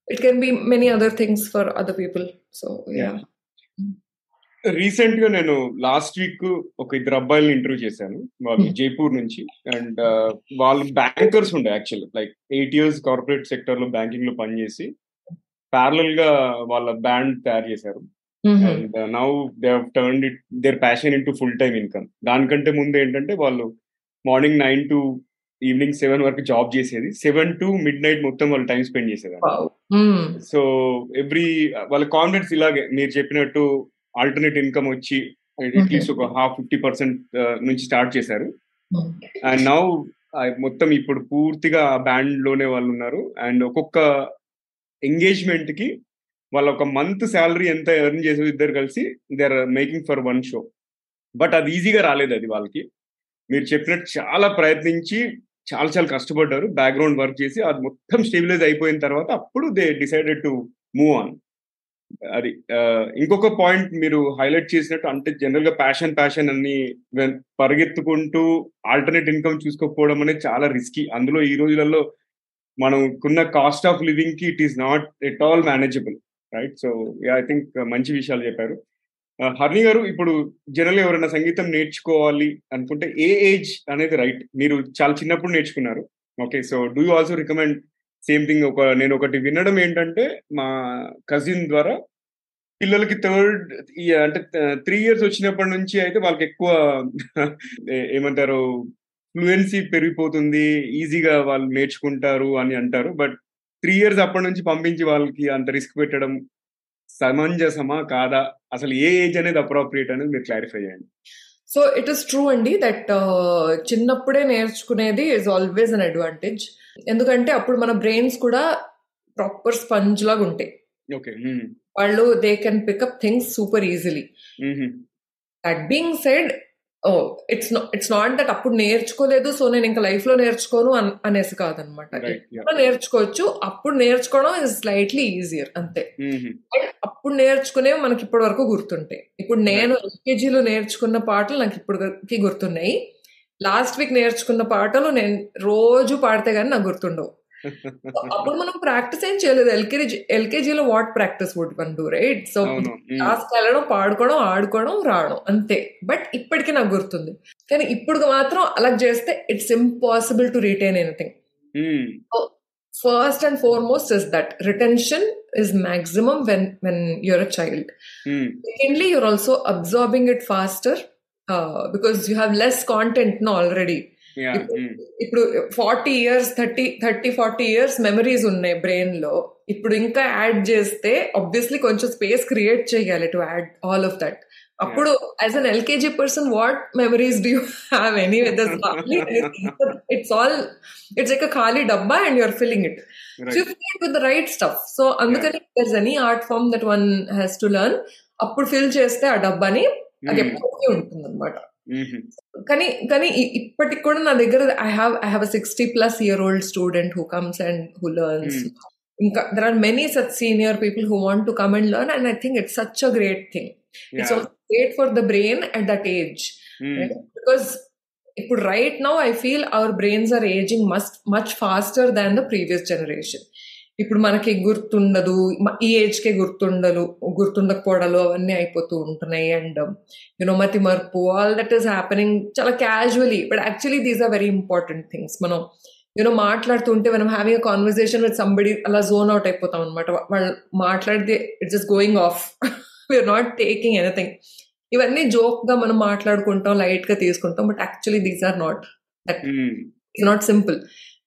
Speaker 2: it can be many other things for other people so yeah. yeah. Mm.
Speaker 1: Recent గా నేను last week ఒక ఇద్దరు అబ్బాయిలను interview చేశాను వాళ్ళు hmm. Jaipur నుంచి and వాళ్ళు bankers ఉండే actual like eight years corporate sector లో బ్యాంకింగ్ లో పనిచేసి పార్లల్ గా వాళ్ళ బ్యాండ్ తయారు చేశారు and now they turn it their passion in to full time income దానికంటే ముందు ఏంటంటే వాళ్ళు morning nine to evening seven వరకు జాబ్ చేసేది సెవెన్ టు మిడ్ నైట్ మొత్తం వాళ్ళు టైం స్పెండ్ చేసేదాన్ని సో ఎవ్రీ వాళ్ళ కాన్ఫిడెన్స్ ఇలాగే మీరు చెప్పినట్టు ఆల్టర్నేట్ ఇన్కమ్ వచ్చి అట్లీస్ట్ ఒక హాఫ్ ఫిఫ్టీ పర్సెంట్ నుంచి స్టార్ట్ చేశారు అండ్ నౌ మొత్తం ఇప్పుడు పూర్తిగా బ్యాండ్ లోనే వాళ్ళు ఉన్నారు అండ్ ఒక్కొక్క ఎంగేజ్మెంట్ కి వాళ్ళ ఒక మంత్ శాలరీ ఎంత ఎర్న్ చేసే ఇద్దరు కలిసి they are making for one show but అది ఈజీగా రాలేదు అది వాళ్ళకి మీరు చెప్పినట్టు చాలా ప్రయత్నించి చాలా చాలా కష్టపడ్డారు బ్యాక్గ్రౌండ్ వర్క్ చేసి అది మొత్తం స్టెబిలైజ్ అయిపోయిన తర్వాత అప్పుడు they decided to move on అది ఇంకొక పాయింట్ మీరు హైలైట్ చేసినట్టు అంటే జనరల్ గా ప్యాషన్ ప్యాషన్ అని పరిగెత్తుకుంటూ ఆల్టర్నేట్ ఇన్కమ్ చూసుకోకపోవడం అనేది చాలా రిస్కీ అందులో ఈ రోజులలో మనకున్న కాస్ట్ ఆఫ్ లివింగ్ కి it is not at all manageable right so I think మంచి విషయాలు చెప్పారు హర్ని గారు ఇప్పుడు జనరల్ ఎవరైనా సంగీతం నేర్చుకోవాలి అనుకుంటే ఏ ఏజ్ అనేది రైట్ మీరు చాలా చిన్నప్పుడు నేర్చుకున్నారు okay so do you also recommend same thing ఒక నేను ఒకటి వినడం ఏంటంటే మా కజిన్ ద్వారా పిల్లలకి థర్డ్ అంటే త్రీ ఇయర్స్ వచ్చినప్పటి నుంచి అయితే వాళ్ళకి ఎక్కువ ఏమంటారు ఫ్లూయెన్సీ పెరిగిపోతుంది ఈజీగా వాళ్ళు నేర్చుకుంటారు అని అంటారు బట్ త్రీ ఇయర్స్ అప్పటి నుంచి పంపించి వాళ్ళకి అంత రిస్క్ పెట్టడం సమంజసమా కాదా అసలు ఏ ఏజ్ అనేది అప్రోప్రియేట్ అనేది మీరు క్లారిఫై చేయండి
Speaker 2: సో ఇట్ ఇస్ ట్రూ అండి దట్ uh, చిన్నప్పుడే నేర్చుకునేది ఇస్ ఆల్వేస్ అన్ అడ్వాంటేజ్ ఎందుకంటే అప్పుడు మన బ్రెయిన్స్ కూడా ప్రాపర్ స్పంజ్ లాగా ఉంటాయి వాళ్ళు they can pick up things super easily that being said it's it's not that అప్పుడు నేర్చుకోలేదు సో నేను ఇంకా లైఫ్ లో నేర్చుకోను అనేసి కాదనమాట నేర్చుకోవచ్చు అప్పుడు నేర్చుకోవడం ఇస్ స్లైట్లీ ఈజియర్ అంతే అప్పుడు నేర్చుకునేవి మనకి ఇప్పటి వరకు గుర్తుంటాయి ఇప్పుడు నేను ఎల్కేజీలో నేర్చుకున్న పాటలు నాకు ఇప్పటికి గుర్తున్నాయి లాస్ట్ వీక్ నేర్చుకున్న పాటలు నేను రోజు పాడితే గానీ నాకు గుర్తుండవు అప్పుడు మనం ప్రాక్టీస్ ఏం చేయలేదు ఎల్కేజీ ఎల్కేజీలో what practice would one do right so last వెళ్ళడం పాడుకోవడం ఆడుకోవడం రావడం అంతే బట్ ఇప్పటికీ నాకు గుర్తుంది కానీ ఇప్పుడు మాత్రం అలా చేస్తే it's impossible to retain anything first and foremost is that retention is maximum when when your a child secondly you're also absorbing it faster because you have less content no already ఇప్పుడు forty years thirty thirty forty years memories ఉన్నాయి brain లో ఇప్పుడు ఇంకా add చేస్తే obviously కొంచెం space create చేయాలి to add all of that అప్పుడు as an LKG person what memories do have any it's all it's like ఖాళీ డబ్బా and you're filling it so with the right stuff so అందుకని there's any art form that one has to learn అప్పుడు fill చేస్తే ఆ డబ్బాని అది ఎప్పటికీ ఉంటుంది అనమాట కానీ కానీ ఇప్పటికి కూడా నా దగ్గర I have I have sixty plus year old student who comes and who learns ఇంకా there are many such senior people who want to come and learn and I think it's such a great thing it's also great for the brain at that age because ఇప్పుడు right now I feel our brains are ageing must much faster than the previous generation ఇప్పుడు మనకి గుర్తుండదు ఈ age కే గుర్తుండదు గుర్తుండకపోవడాలు అవన్నీ అయిపోతూ ఉంటున్నాయి and you know మతి మార్పు ఆల్ దట్ ఈస్ హ్యాపెనింగ్ చాలా casually but actually these are very important things మనం యూనో మాట్లాడుతుంటే మనం హ్యావింగ్ కాన్వర్జేషన్ విత్ సంబడి అలా జోన్ అవుట్ అయిపోతాం అనమాట వాళ్ళు మాట్లాడితే it's just going off we are not taking anything ఇవన్నీ జోక్ గా మనం మాట్లాడుకుంటాం లైట్ గా తీసుకుంటాం but actually these are not that not simple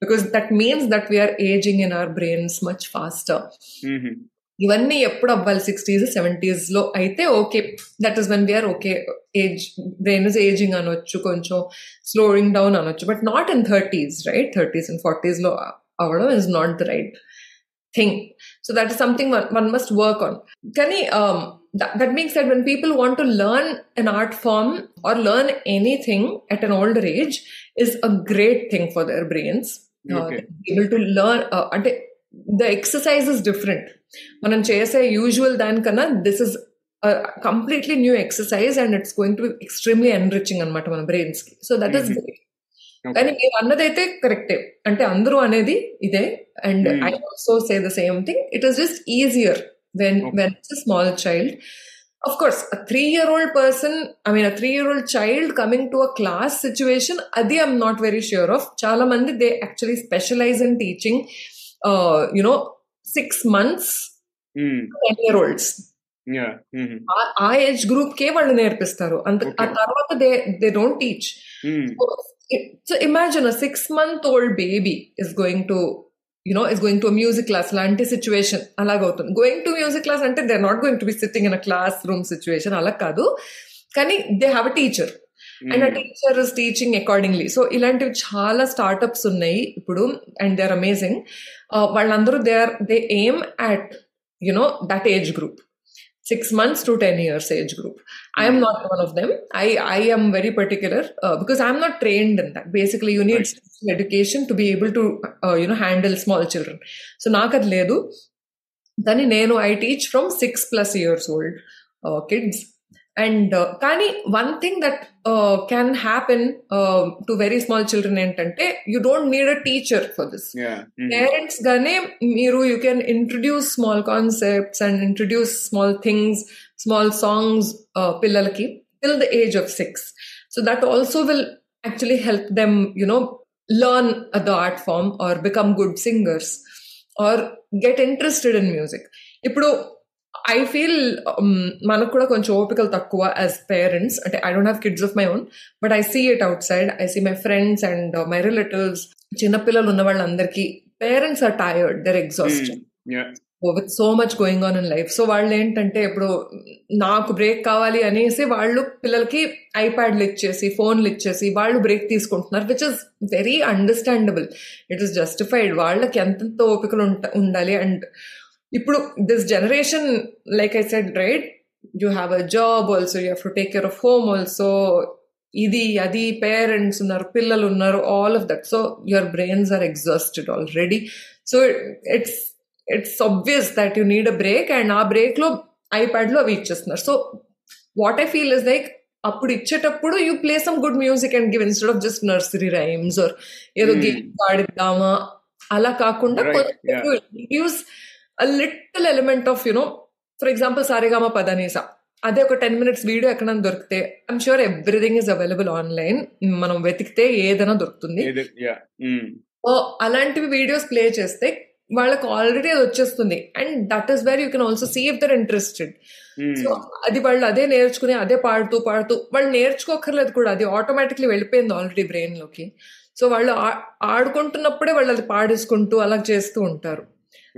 Speaker 2: because that means that we are ageing in our brains much faster ఇవన్నీ ఎప్పుడు అవ్వాలి సిక్స్టీస్ సెవెంటీస్ లో అయితే okay that is one we are okay age brain is ageing అనొచ్చు కొంచెం slowing down అనొచ్చు but not in thirties right thirties and forties లో అవడం is not the right thing so that is something one must work on కానీ that being said, when people want to learn an art form or learn anything at an older age is a great thing for their brains. Able to learn అంటే the exercise is different మనం చేసే usual దానికన్నా this is completely new exercise and it's going to extremely enriching అనమాట మన brains కి so that is great కానీ మీరు అన్నదైతే కరెక్టే అంటే అందరూ అనేది ఇదే and I also say the same thing it is just easier when when it's small child of course, a three year old person, I mean, a three year old child coming to a class situation, Adi, I'm not very sure of. chalamandi Mandi, they actually specialize in teaching, uh, you know, six months, mm. 10 year olds.
Speaker 1: Mm-hmm.
Speaker 2: ఆ age group కే వాళ్ళు నేర్పిస్తారు అంత ఆ తర్వాత they they don't teach so imagine six month old baby is going to you know is going to music class లాంటి situation అలాగవుతుంది going to music class అంటే they not going to be sitting in a classroom situation అలా కాదు కానీ they have a teacher and ఆ teacher is teaching accordingly so ఇలాంటివి చాలా startups ఉన్నాయి ఇప్పుడు అండ్ దే ఆర్ అమేజింగ్ వాళ్ళందరూ they are they aim at you know that age group six months to 10 years age group i am hmm. not one of them i i am very particular uh, because i'm not trained in that basically you need right. education to be able to uh, you know handle small children so నాకు ledu, then I నేను I teach from six plus years kids and Kani, uh, one thing that uh, can happen uh, to very small children in Tente, you don't need a teacher for this.
Speaker 1: Yeah. Mm-hmm.
Speaker 2: Parents గానే Miru, you can introduce small concepts and introduce small things, small songs uh, పిల్లలకి till the age of six. So that also will actually help them, you know, learn the art form or become good singers or get interested in music. ఇప్పుడు I feel um, మనకు కూడా కొంచెం ఓపికలు తక్కువ as parents అంటే I don't have kids of my own but I see it outside I see my friends and my relatives చిన్నపిల్లలు ఉన్న వాళ్ళందరికీ parents are tired they're exhaust with so much going on in life so వాళ్ళు ఏంటంటే ఇప్పుడు నాకు break కావాలి అనేసి వాళ్ళు పిల్లలకి ఐప్యాడ్లు ఇచ్చేసి ఫోన్లు ఇచ్చేసి వాళ్ళు బ్రేక్ తీసుకుంటున్నారు which is very understandable it is justified వాళ్ళకి ఎంతెంత ఓపికలు ఉండాలి అండ్ ఇప్పుడు this generation like I said right you have a job also you have to take care of home also ఇది అది పేరెంట్స్ ఉన్నారు పిల్లలు ఉన్నారు all of that so your brains are exhausted already so it's it's obvious that you need a break and ఆ break లో iPad లో అవి ఇచ్చేస్తున్నారు so what I feel is like అప్పుడు ఇచ్చేటప్పుడు you play some good music and give instead of just nursery rhymes or ఏదో games ఆడిద్దామా అలా కాకుండా use a little element of you know for example సారేగామ పదనీసా అదే ఒక టెన్ మినిట్స్ వీడియో ఎక్కడైనా దొరికితే I'm sure everything is available online మనం వెతికితే ఏదైనా దొరుకుతుంది mm. అలాంటివి వీడియోస్ ప్లే చేస్తే వాళ్ళకి ఆల్రెడీ అది వచ్చేస్తుంది and that is where you can also see if they're interested so అది వాళ్ళు అదే నేర్చుకుని అదే పాడుతూ పాడుతూ వాళ్ళు నేర్చుకోకర్లేదు కూడా అది ఆటోమేటిక్లీ వెళ్ళిపోయింది ఆల్రెడీ బ్రెయిన్ లోకి సో వాళ్ళు ఆడుకుంటున్నప్పుడే వాళ్ళు అది పాడేసుకుంటూ అలా చేస్తూ ఉంటారు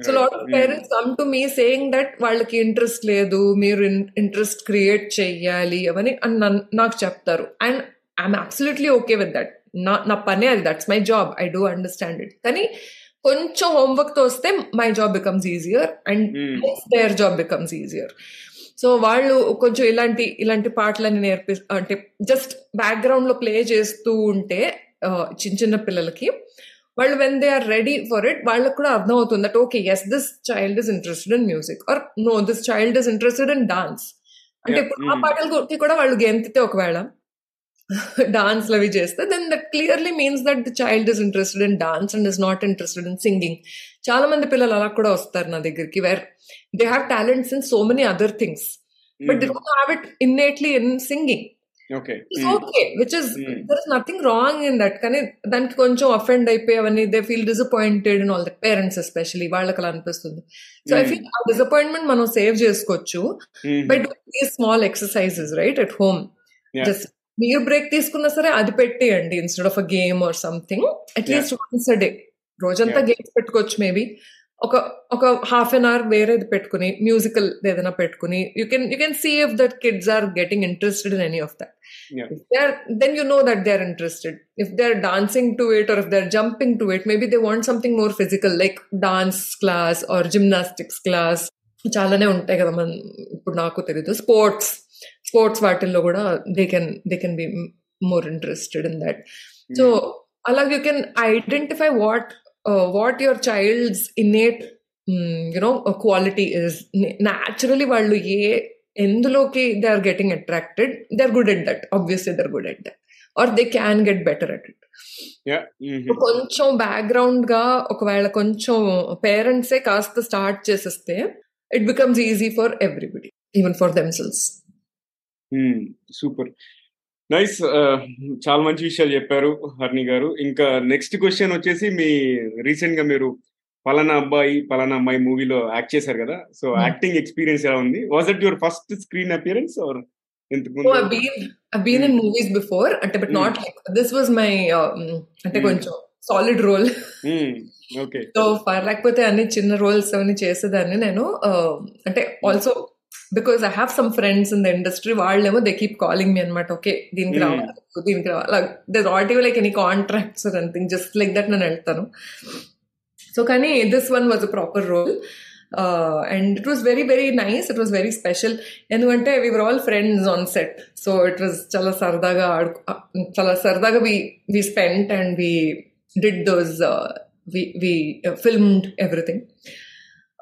Speaker 2: so lot of parents come to me saying that వాళ్ళకి ఇంట్రెస్ట్ లేదు మీరు ఇంట్రెస్ట్ క్రియేట్ చెయ్యాలి అవని అని నాకు చెప్తారు and I'm absolutely okay with that నా నా పనే అది that's my job I do understand it కానీ కొంచెం హోంవర్క్ తో వస్తే my job becomes easier and their job becomes easier so వాళ్ళు కొంచెం ఇలాంటి ఇలాంటి పాటలని నేర్పి అంటే జస్ట్ బ్యాక్గ్రౌండ్ లో ప్లే చేస్తూ ఉంటే చిన్న చిన్న పిల్లలకి వాళ్ళు when they are ready for it వాళ్ళకు కూడా అవుతుంది that okay yes this child is interested in music or no this child is interested in dance అంటే ఇప్పుడు ఆ mm. పాటలకి కూడా వాళ్ళు గెంతితే ఒకవేళ డాన్స్ అవి చేస్తే then that clearly means that the child is interested in dance and is not interested in singing చాలా మంది పిల్లలు అలా కూడా వస్తారు నా దగ్గరికి where they have talents in so many other things but దిట్ have it innately in singing
Speaker 1: okay
Speaker 2: wrong in that కానీ దానికి కొంచెం అఫెండ్ అయిపోయి అవన్నీ they feel disappointed all parents especially వాళ్ళకి అలా అనిపిస్తుంది సో ఐ ఫీల్ ఆ డిసప్పాయింట్మెంట్ మనం సేవ్ చేసుకోవచ్చు but small exercises right at home just మీరు బ్రేక్ తీసుకున్నా సరే అది పెట్టేయండి instead of a game or something at least once a day రోజంతా గేమ్స్ పెట్టుకోవచ్చు మేబీ ఒక ఒక హాఫ్ అన్ అవర్ వేరేది పెట్టుకుని మ్యూజికల్ ఏదైనా పెట్టుకుని you can you can see if that kids are getting interested in any of that then you know that they are interested if they are dancing to it or if they are jumping to it maybe they want something more physical like dance class or gymnastics class చాలానే ఉంటాయి కదా మన ఇప్పుడు నాకు తెలీదు sports sports వాటిల్లో కూడా they can they can be more interested in that so అలాగే you can identify what uh, what your child's innate mm, you know uh, quality is naturally while they are getting attracted they're good at that obviously they're good at that or they can get better at it
Speaker 1: yeah mm-hmm. so,
Speaker 2: కొంచెం background ga okavela koncham parents e cast start chesthe it becomes easy for everybody even for themselves
Speaker 1: hmm super nice uh, చాలా మంచి విషయాలు చెప్పారు హర్ని గారు ఇంకా next question వచ్చేసి మీ recent గా మీరు పలానా అబ్బాయి పలానా అమ్మాయి మూవీలో యాక్ట్ చేశారు కదా సో
Speaker 2: యాక్టింగ్ hmm. ఎక్స్పీరియన్స్ ఎలా ఉంది was it your first screen appearance or in movies before అంటే but not this was my అంటే కొంచెం సాలిడ్ రోల్ సో ఫర్ లేకపోతే అన్ని చిన్న రోల్స్ అవన్నీ చేసేదాన్ని నేను um, అంటే also hmm. Because I have some friends in the industry వాళ్ళేమో దే కీప్ కాలింగ్ మీ అనమాట ఓకే దీనికి రావాలి దీనికి రావాలి they not give like any contracts anything just like that నేను వెళ్తాను సో కానీ this one was a proper role and it was very very nice it was very special ఎందుకంటే we were all friends on set so it was చాలా సరదాగా ఆడు చాలా సరదాగా we we spent and we did those we we filmed everything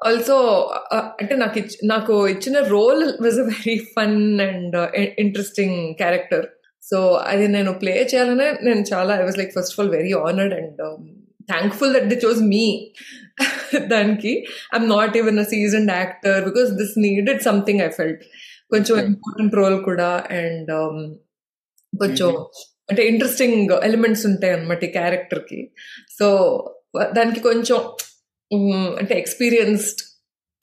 Speaker 2: also uh, uh, అంటే నాకు ఇచ్చి నాకు ఇచ్చిన role was a very fun and interesting character so అది నేను ప్లే చేయాలనే నేను చాలా I was like first of all very honoured and thankful that the chose me దానికి I'm not even a seasoned actor because this needed something I felt కొంచెం important role కూడా and um, కొంచెం mm-hmm. అంటే interesting elements ఉంటాయి అనమాట ఈ character కి so దానికి కొంచెం అంటే ఎక్స్పీరియన్స్డ్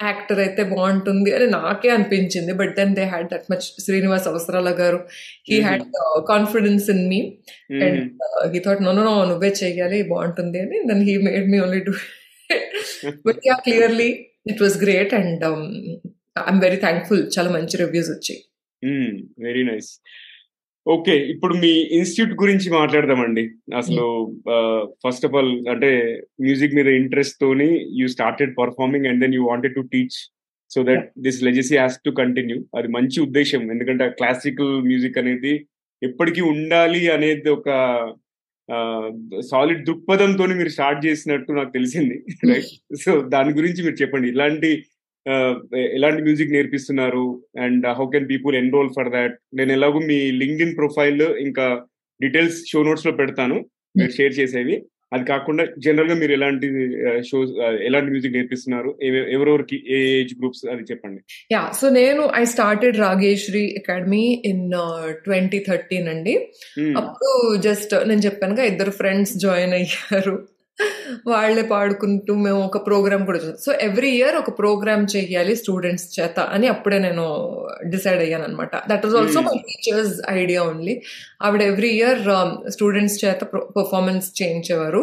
Speaker 2: యాక్టర్ అయితే బాగుంటుంది అని నాకే అనిపించింది but then they had that much Srinivas Avasarala garu he had confidence in me and he thought no no నువ్వే చేయాలి బాగుంటుంది అని then he made me only do but yeah clearly it was great and I'm very thankful చాలా మంచి reviews వచ్చాయి
Speaker 1: very nice okay ఇప్పుడు మీ institute గురించి మాట్లాడదామండి అసలు ఫస్ట్ ఆఫ్ ఆల్ అంటే మ్యూజిక్ మీద ఇంట్రెస్ట్ తోని you started performing and then you wanted to teach so that this legacy has to continue అది మంచి ఉద్దేశం ఎందుకంటే క్లాసికల్ మ్యూజిక్ అనేది ఎప్పటికీ ఉండాలి అనేది ఒక సాలిడ్ దృక్పథంతో మీరు స్టార్ట్ చేసినట్టు నాకు తెలిసింది రైట్ సో దాని గురించి మీరు చెప్పండి ఇలాంటి ఎలాంటి మ్యూజిక్ నేర్పిస్తున్నారు and how can people enrol for that నేను ఎలాగో మీ లింక్ ఇన్ ప్రొఫైల్ ఇంకా డీటెయిల్స్ షో నోట్స్ లో పెడతాను మీరు షేర్ చేసేవి అది కాకుండా జనరల్ గా మీరు ఎలాంటి షోస్ ఎలాంటి మ్యూజిక్ నేర్పిస్తున్నారు ఎవరెవరికి ఏ ఏజ్ గ్రూప్స్ అది చెప్పండి
Speaker 2: యా సో నేను I started Rageshwari academy in twenty thirteen అండి అప్పుడు జస్ట్ నేను చెప్పాను ఇద్దరు ఫ్రెండ్స్ జాయిన్ అయ్యారు వాళ్ళే పాడుకుంటూ మేము ఒక ప్రోగ్రామ్ కూడా సో ఎవ్రీ ఇయర్ ఒక ప్రోగ్రామ్ చేయాలి స్టూడెంట్స్ చేత అని అప్పుడే నేను డిసైడ్ అయ్యాను అనమాట that was also my teacher's idea only ఆవిడ ఎవ్రీ ఇయర్ um, స్టూడెంట్స్ చేత పర్ఫార్మెన్స్ చేయించేవారు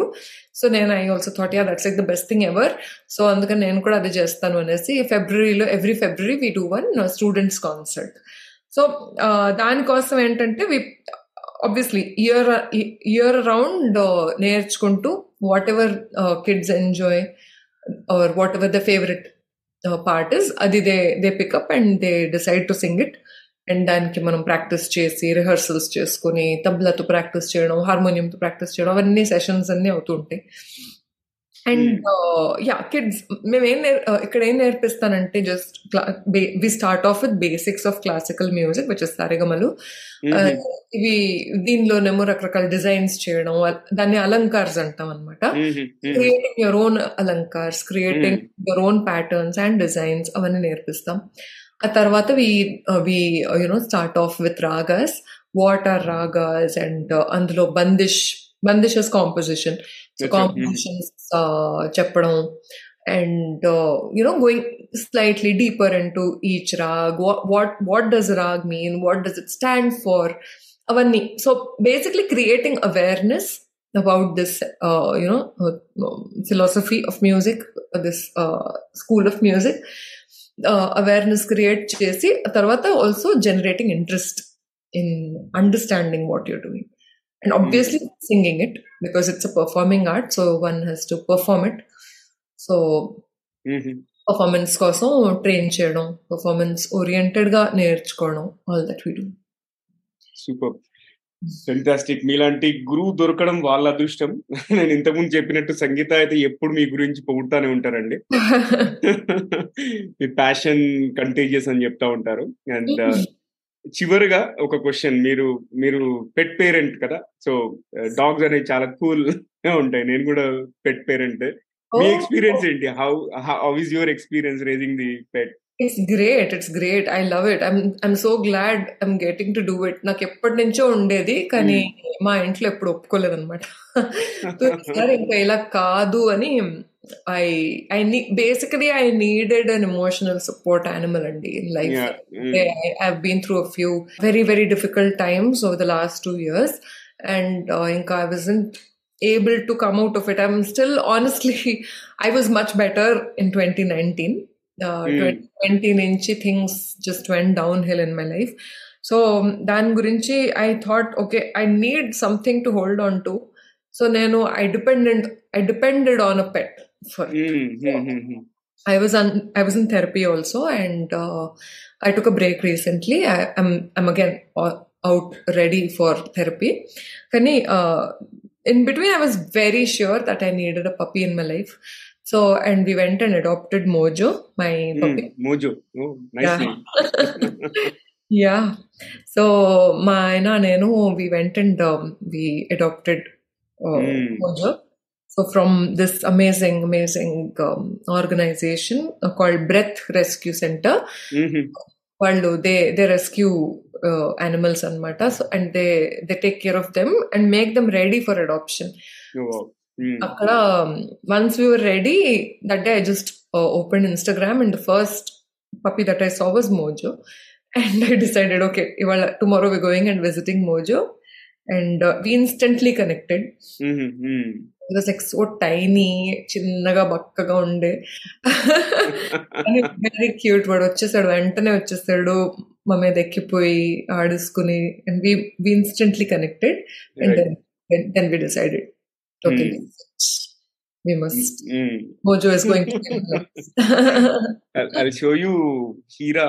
Speaker 2: సో నేను I also thought yeah that's like the best thing ever so అందుకని నేను కూడా అది చేస్తాను అనేసి ఫిబ్రవరిలో every February we do one students concert so uh, దానికోసం ఏంటంటే we obviously year year round నేర్చుకుంటూ whatever uh, kids enjoy or whatever their favorite uh, part is అది they they pick up and they decide to sing it and దానికి మనం practice చేసి rehearsals చేసుకుని తబ్లాతో practice చేయడం హార్మోనియంతో practice చేయడం అవన్నీ సెషన్స్ అన్నీ అవుతూ ఉంటాయి and yeah hmm. Kids uh, మేమేం uh, ఇక్కడ ఏం నేర్పిస్తానంటే just we start off with basics of classical music which is సారిగమలు ఇవి దీనిలోనేమో రకరకాల డిజైన్స్ చేయడం దాన్ని అలంకార్స్ అంటాం అనమాట creating your own అలంకార్స్ creating your own patterns and designs అవన్నీ నేర్పిస్తాం ఆ తర్వాత we we you know start off with ragas what are ragas and అందులో bandish Bandish is composition. So mm-hmm. compositions, uh, and uh, you know, going slightly deeper into each rag. What what what does rag mean? What does it stand for? Our need. So basically, creating awareness about this, uh, you know, uh, um, philosophy of music, uh, this uh, school of music. Awareness create create చేసి also generating interest in understanding what you're doing. and obviously singing it because it's a performing art so one has to perform it so performance mm-hmm. కోసం train చేయడం performance oriented గా నేర్చుకోవడం all that we do
Speaker 1: super fantastic మీలాంటి గురువు దొరకడం వాళ్ళ అదృష్టం నేను ఇంతకుముందు చెప్పినట్టు సంగీత అయితే ఎప్పుడు మీ గురించి పొగుడుతూనే ఉంటారండి మీ ప్యాషన్ కంటేజియస్ అని చెప్తా ఉంటారు అండ్ చివరిగా ఒక క్వశ్చన్ మీరు మీరు పెట్ పేరెంట్ కదా సో డాగ్స్ uh, అనేవి చాలా కూల్ ఉంటాయి నేను కూడా పెట్ పేరెంట్ మీ ఎక్స్పీరియన్స్ oh. ఏంటి how how is your experience raising the pet it's great it's great I love it I'm I'm so glad
Speaker 2: I'm getting to do it నాకు ఎప్పటి నుంచో ఉండేది కానీ hmm. మా ఇంట్లో ఎప్పుడు ఒప్పుకోలేదు అనమాట ఇంకా ఇలా కాదు అని I I need basically I needed an emotional support animal in life. Yeah. Mm. I, have been through a few very very difficult times over the last two years, and uh, I wasn't able to come out of it. I'm still honestly I was much better in 2019. Uh, mm. 2019 things just went downhill in my life. So Dan um, Gurinchi, I thought, okay, I need something to hold on to. So Nano, I dependent I depended on a pet for it. Mm-hmm. Hmm, hmm, hmm. I was on I was in therapy also, and uh, I took a break recently. I, am I'm, I'm again uh, out ready for therapy. Kani, uh, in between, I was very sure that I needed a puppy in my life. So, and we went and adopted Mojo, my mm, puppy.
Speaker 1: Mojo, oh, nice
Speaker 2: name. Yeah. So, my, ఆయన నేను we went and um, we adopted uh, mm. Mojo. So, from this amazing, amazing um, organization uh, called Breath Rescue Center, mm they they rescue animals and matas, and they they take care of them and make them ready for adoption. Oh, wow. mm. once we were ready, that day I just uh, opened Instagram, and the first puppy that I saw was Mojo, and I decided, okay, tomorrow we're going and visiting Mojo, and uh, we instantly connected. Mm-hmm. Hmm. Was like so tiny చిన్నగా బక్కగా ఉండే very cute వాడు వచ్చేసాడు వెంటనే వచ్చేసాడు మా మీద ఎక్కిపోయి ఆడుసుకుని and we we instantly connected and then we decided okay we must mm. mojo is going to I'll, I'll show you hira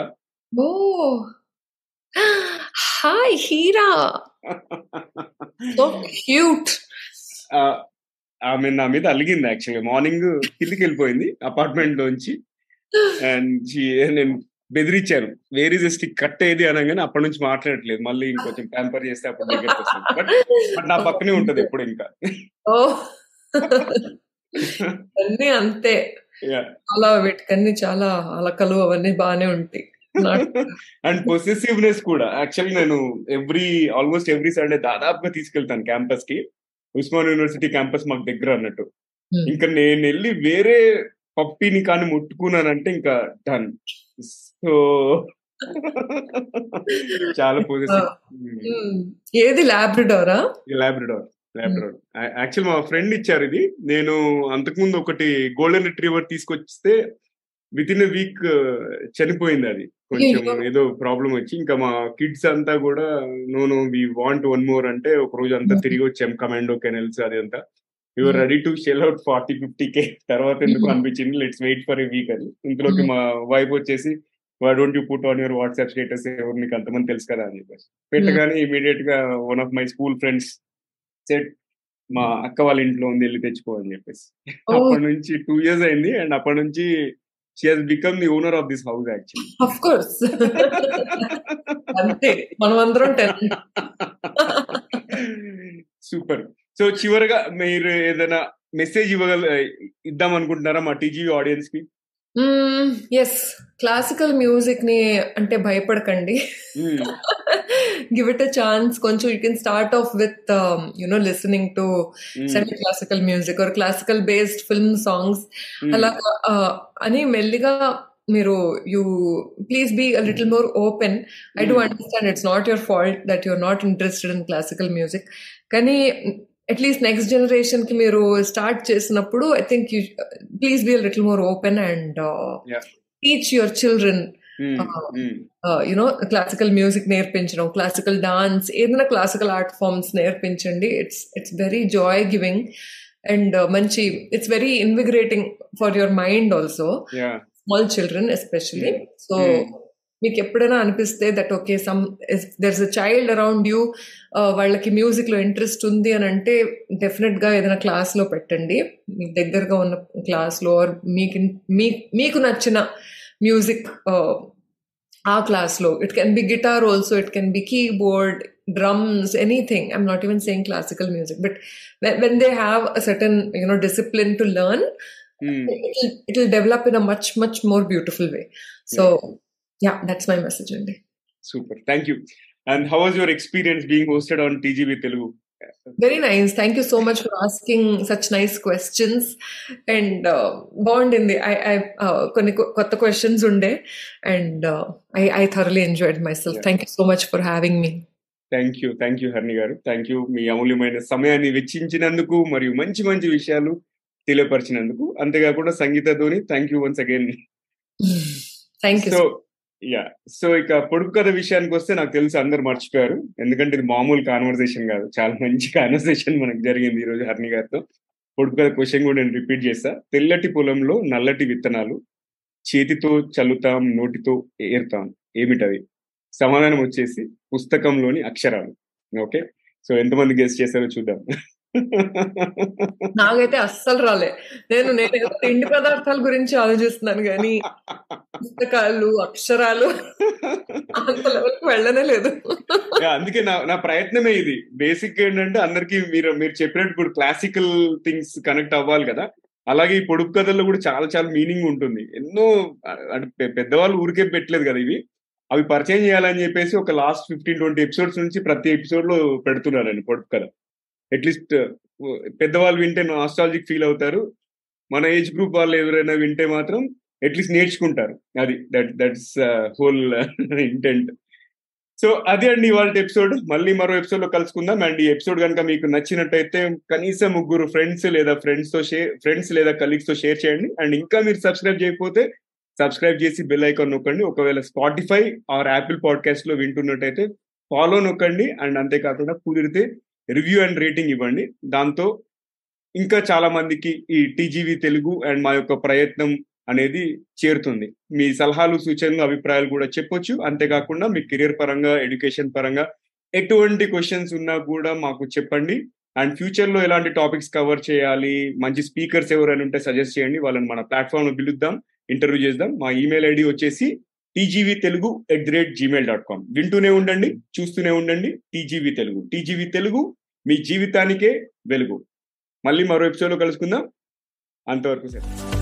Speaker 2: oh hi hira so
Speaker 1: cute uh, ఆమె నా మీద అలిగింది యాక్చువల్గా మార్నింగ్ కిందికి వెళ్ళిపోయింది అపార్ట్మెంట్ లోంచి అండ్ నేను బెదిరించాను వేరే just cut ఏది అనగానే అప్పటి నుంచి మాట్లాడట్లేదు మళ్ళీ ఇంకొంచెం ట్యాంపర్ చేస్తే అప్పుడు దగ్గరికి బట్ నా పక్కనే ఉంటది ఎప్పుడు ఇంకా
Speaker 2: అన్ని అంతే చాలా వీటికన్ని చాలా అలకలు అవన్నీ బాగానే ఉంటాయి అండ్
Speaker 1: పొసెసివ్నెస్ కూడా యాక్చువల్లీ నేను ఎవ్రీ ఆల్మోస్ట్ ఎవ్రీ సండే దాదాపుగా తీసుకెళ్తాను క్యాంపస్ కి ఉస్మాన్ యూనివర్సిటీ క్యాంపస్ మాకు దగ్గర అన్నట్టు hmm. ఇంకా నేను వెళ్ళి వేరే పప్పిని కానీ ముట్టుకున్నానంటే ఇంకా డన్ సో చాలా పోజెస్ ah. hmm.
Speaker 2: hmm. ఏది లాబ్రడోరా
Speaker 1: లాబ్రడోర్ లాబ్రడోర్ యాక్చువల్ మా ఫ్రెండ్ ఇచ్చారు ఇది నేను అంతకుముందు ఒకటి గోల్డెన్ రిట్రీవర్ తీసుకొస్తే విత్ ఇన్ వీక్ చనిపోయింది అది కొంచెం ఏదో ప్రాబ్లం వచ్చి ఇంకా మా కిడ్స్ అంతా కూడా no no we want one more అంటే ఒక రోజు అంతా hmm. తిరిగి వచ్చాం కమాండో కెనల్స్ అది అంతా your ready to shell out forty fifty K తర్వాత ఎందుకు hmm. అనిపించింది let's wait for a week అని ఇంట్లోకి hmm. మా వైఫ్ వచ్చేసి why don't you put on your WhatsApp status ఎవరు నీకు అంతమంది తెలుసు కదా అని చెప్పేసి పెట్టగానే ఇమీడియట్ గా one of my school friends set మా అక్క వాళ్ళ ఇంట్లో ఉంది వెళ్ళి తెచ్చుకో అని చెప్పేసి oh. అప్పటి నుంచి టూ ఇయర్స్ అయింది అండ్ అప్పటి నుంచి
Speaker 2: she has become the owner of this house actually of course అంతే మనమందరం సూపర్
Speaker 1: సో చివరగా మీరు ఏదైనా మెసేజ్ ఇవ్వగల ఇద్దాం అనుకుంటున్నారా మా టీజీ ఆడియన్స్ కి
Speaker 2: ఎస్ క్లాసికల్ మ్యూజిక్ ని అంటే భయపడకండి give it a chance. Concho, you can start off with, um, you know, listening to hmm. semi-classical music or classical-based film songs. I Mm. Alaka, uh, Miro, you please be a little more open. I do hmm. understand it's not your fault that you're not interested in classical music. Can at least next generation ki miro start just appudu, I think you please be a little more open and uh, teach your children hmm. Uh, you know classical music నేర్పించడం classical dance ఏదైనా classical art forms నేర్పించండి it's it's very joy giving and మంచి it's very invigorating for your mind also small children especially so మీకు ఎప్పుడైనా అనిపిస్తే that okay some దర్స్ a child around you వాళ్ళకి music లో interest ఉంది అని అంటే డెఫినెట్ గా ఏదైనా క్లాస్ లో పెట్టండి మీకు దగ్గరగా ఉన్న క్లాస్ లో మీకు మీకు నచ్చిన music our class log. It can be guitar also, it can be keyboard, drums, anything. I'm not even saying classical music, but when they have a certain, you know, discipline to learn, mm. it'll, it'll, develop in a much, much more beautiful way. So, yeah, yeah that's my message, Andy.
Speaker 1: Super. Thank you. And how was your experience being hosted on TGB Telugu?
Speaker 2: Very nice thank you so much for asking such nice questions and బాగుండింది I I కొన్ని కొత్త questions ఉండే and I I thoroughly enjoyed myself thank you so much for having me
Speaker 1: thank you thank you హర్ని గారు thank you మీ అమూల్యమైన సమయాన్ని వెచ్చించినందుకు మరియు మంచి మంచి విషయాలు తెలియపరిచినందుకు అంతేకాకుండా సంగీత ధోని thank you once again
Speaker 2: thank you
Speaker 1: yeah so ఇక పొడుపు కథ విషయానికి వస్తే నాకు తెలుసు అందరు మర్చిపోయారు ఎందుకంటే ఇది మామూలు కాన్వర్సేషన్ కాదు చాలా మంచి కాన్వర్సేషన్ మనకు జరిగింది ఈ రోజు హర్ని గారితో పొడుపు కథ క్వశ్చన్ కూడా నేను రిపీట్ చేస్తా తెల్లటి పొలంలో నల్లటి విత్తనాలు చేతితో చల్లుతాం నోటితో ఏరుతాం ఏమిటవి సమాధానం వచ్చేసి పుస్తకంలోని అక్షరాలు ఓకే సో ఎంతమంది గెస్ట్ చేశారో చూద్దాం
Speaker 2: నాకైతే అస్సలు రాలే నేను నేను తిండి పదార్థాల గురించి ఆలోచిస్తున్నాను కానీ పుస్తకాలు అక్షరాలు అంత లెవెల్కి
Speaker 1: వెళ్ళనే లేదు అందుకే నా నా ప్రయత్నమే ఇది బేసిక్ ఏంటంటే అందరికి మీరు మీరు చెప్పినట్టు ఇప్పుడు క్లాసికల్ థింగ్స్ కనెక్ట్ అవ్వాలి కదా అలాగే ఈ పొడుపు కథల్లో కూడా చాలా చాలా మీనింగ్ ఉంటుంది ఎన్నో అంటే పెద్దవాళ్ళు ఊరికే పెట్టలేదు కదా ఇవి అవి పరిచయం చేయాలని చెప్పేసి ఒక లాస్ట్ ఫిఫ్టీన్ ట్వంటీ ఎపిసోడ్స్ నుంచి ప్రతి ఎపిసోడ్ లో పెడుతున్నారండి పొడుపు కథ అట్లీస్ట్ పెద్దవాళ్ళు వింటే ఆస్ట్రాలజిక్ ఫీల్ అవుతారు మన ఏజ్ గ్రూప్ వాళ్ళు ఎవరైనా వింటే మాత్రం అట్లీస్ట్ నేర్చుకుంటారు అది that that's whole intent so అదే అండి ఇవాళ ఎపిసోడ్ మళ్ళీ మరో ఎపిసోడ్ లో కలుసుకుందాం అండ్ ఈ ఎపిసోడ్ కనుక మీకు నచ్చినట్టయితే కనీసం ముగ్గురు ఫ్రెండ్స్ లేదా ఫ్రెండ్స్ తో షేర్ ఫ్రెండ్స్ లేదా కలీగ్స్ తో షేర్ చేయండి అండ్ ఇంకా మీరు సబ్స్క్రైబ్ చేయకపోతే సబ్స్క్రైబ్ చేసి బెల్ ఐకాన్ నొక్కండి ఒకవేళ స్పాటిఫై ఆర్ యాపిల్ పాడ్కాస్ట్ లో వింటున్నట్టయితే ఫాలో నొక్కండి అండ్ అంతేకాకుండా కుదిరితే రివ్యూ అండ్ రేటింగ్ ఇవ్వండి దాంతో ఇంకా చాలా మందికి ఈ టీజీవీ తెలుగు అండ్ మా యొక్క ప్రయత్నం అనేది చేరుతుంది మీ సలహాలు సూచనలు అభిప్రాయాలు కూడా చెప్పొచ్చు అంతేకాకుండా మీ కెరియర్ పరంగా ఎడ్యుకేషన్ పరంగా ఎటువంటి క్వశ్చన్స్ ఉన్నా కూడా మాకు చెప్పండి అండ్ ఫ్యూచర్లో ఎలాంటి టాపిక్స్ కవర్ చేయాలి మంచి స్పీకర్స్ ఎవరైనా ఉంటే సజెస్ట్ చేయండి వాళ్ళని మన ప్లాట్ఫామ్లో పిలుద్దాం ఇంటర్వ్యూ చేద్దాం మా ఈమెయిల్ ఐడి వచ్చేసి TGV Telugu at the rate Gmail dot com వింటూనే ఉండండి చూస్తూనే ఉండండి టీజీవీ తెలుగు టీజీవీ తెలుగు మీ జీవితానికే వెలుగు మళ్ళీ మరో ఎపిసోడ్లో కలుసుకుందాం అంతవరకు సరే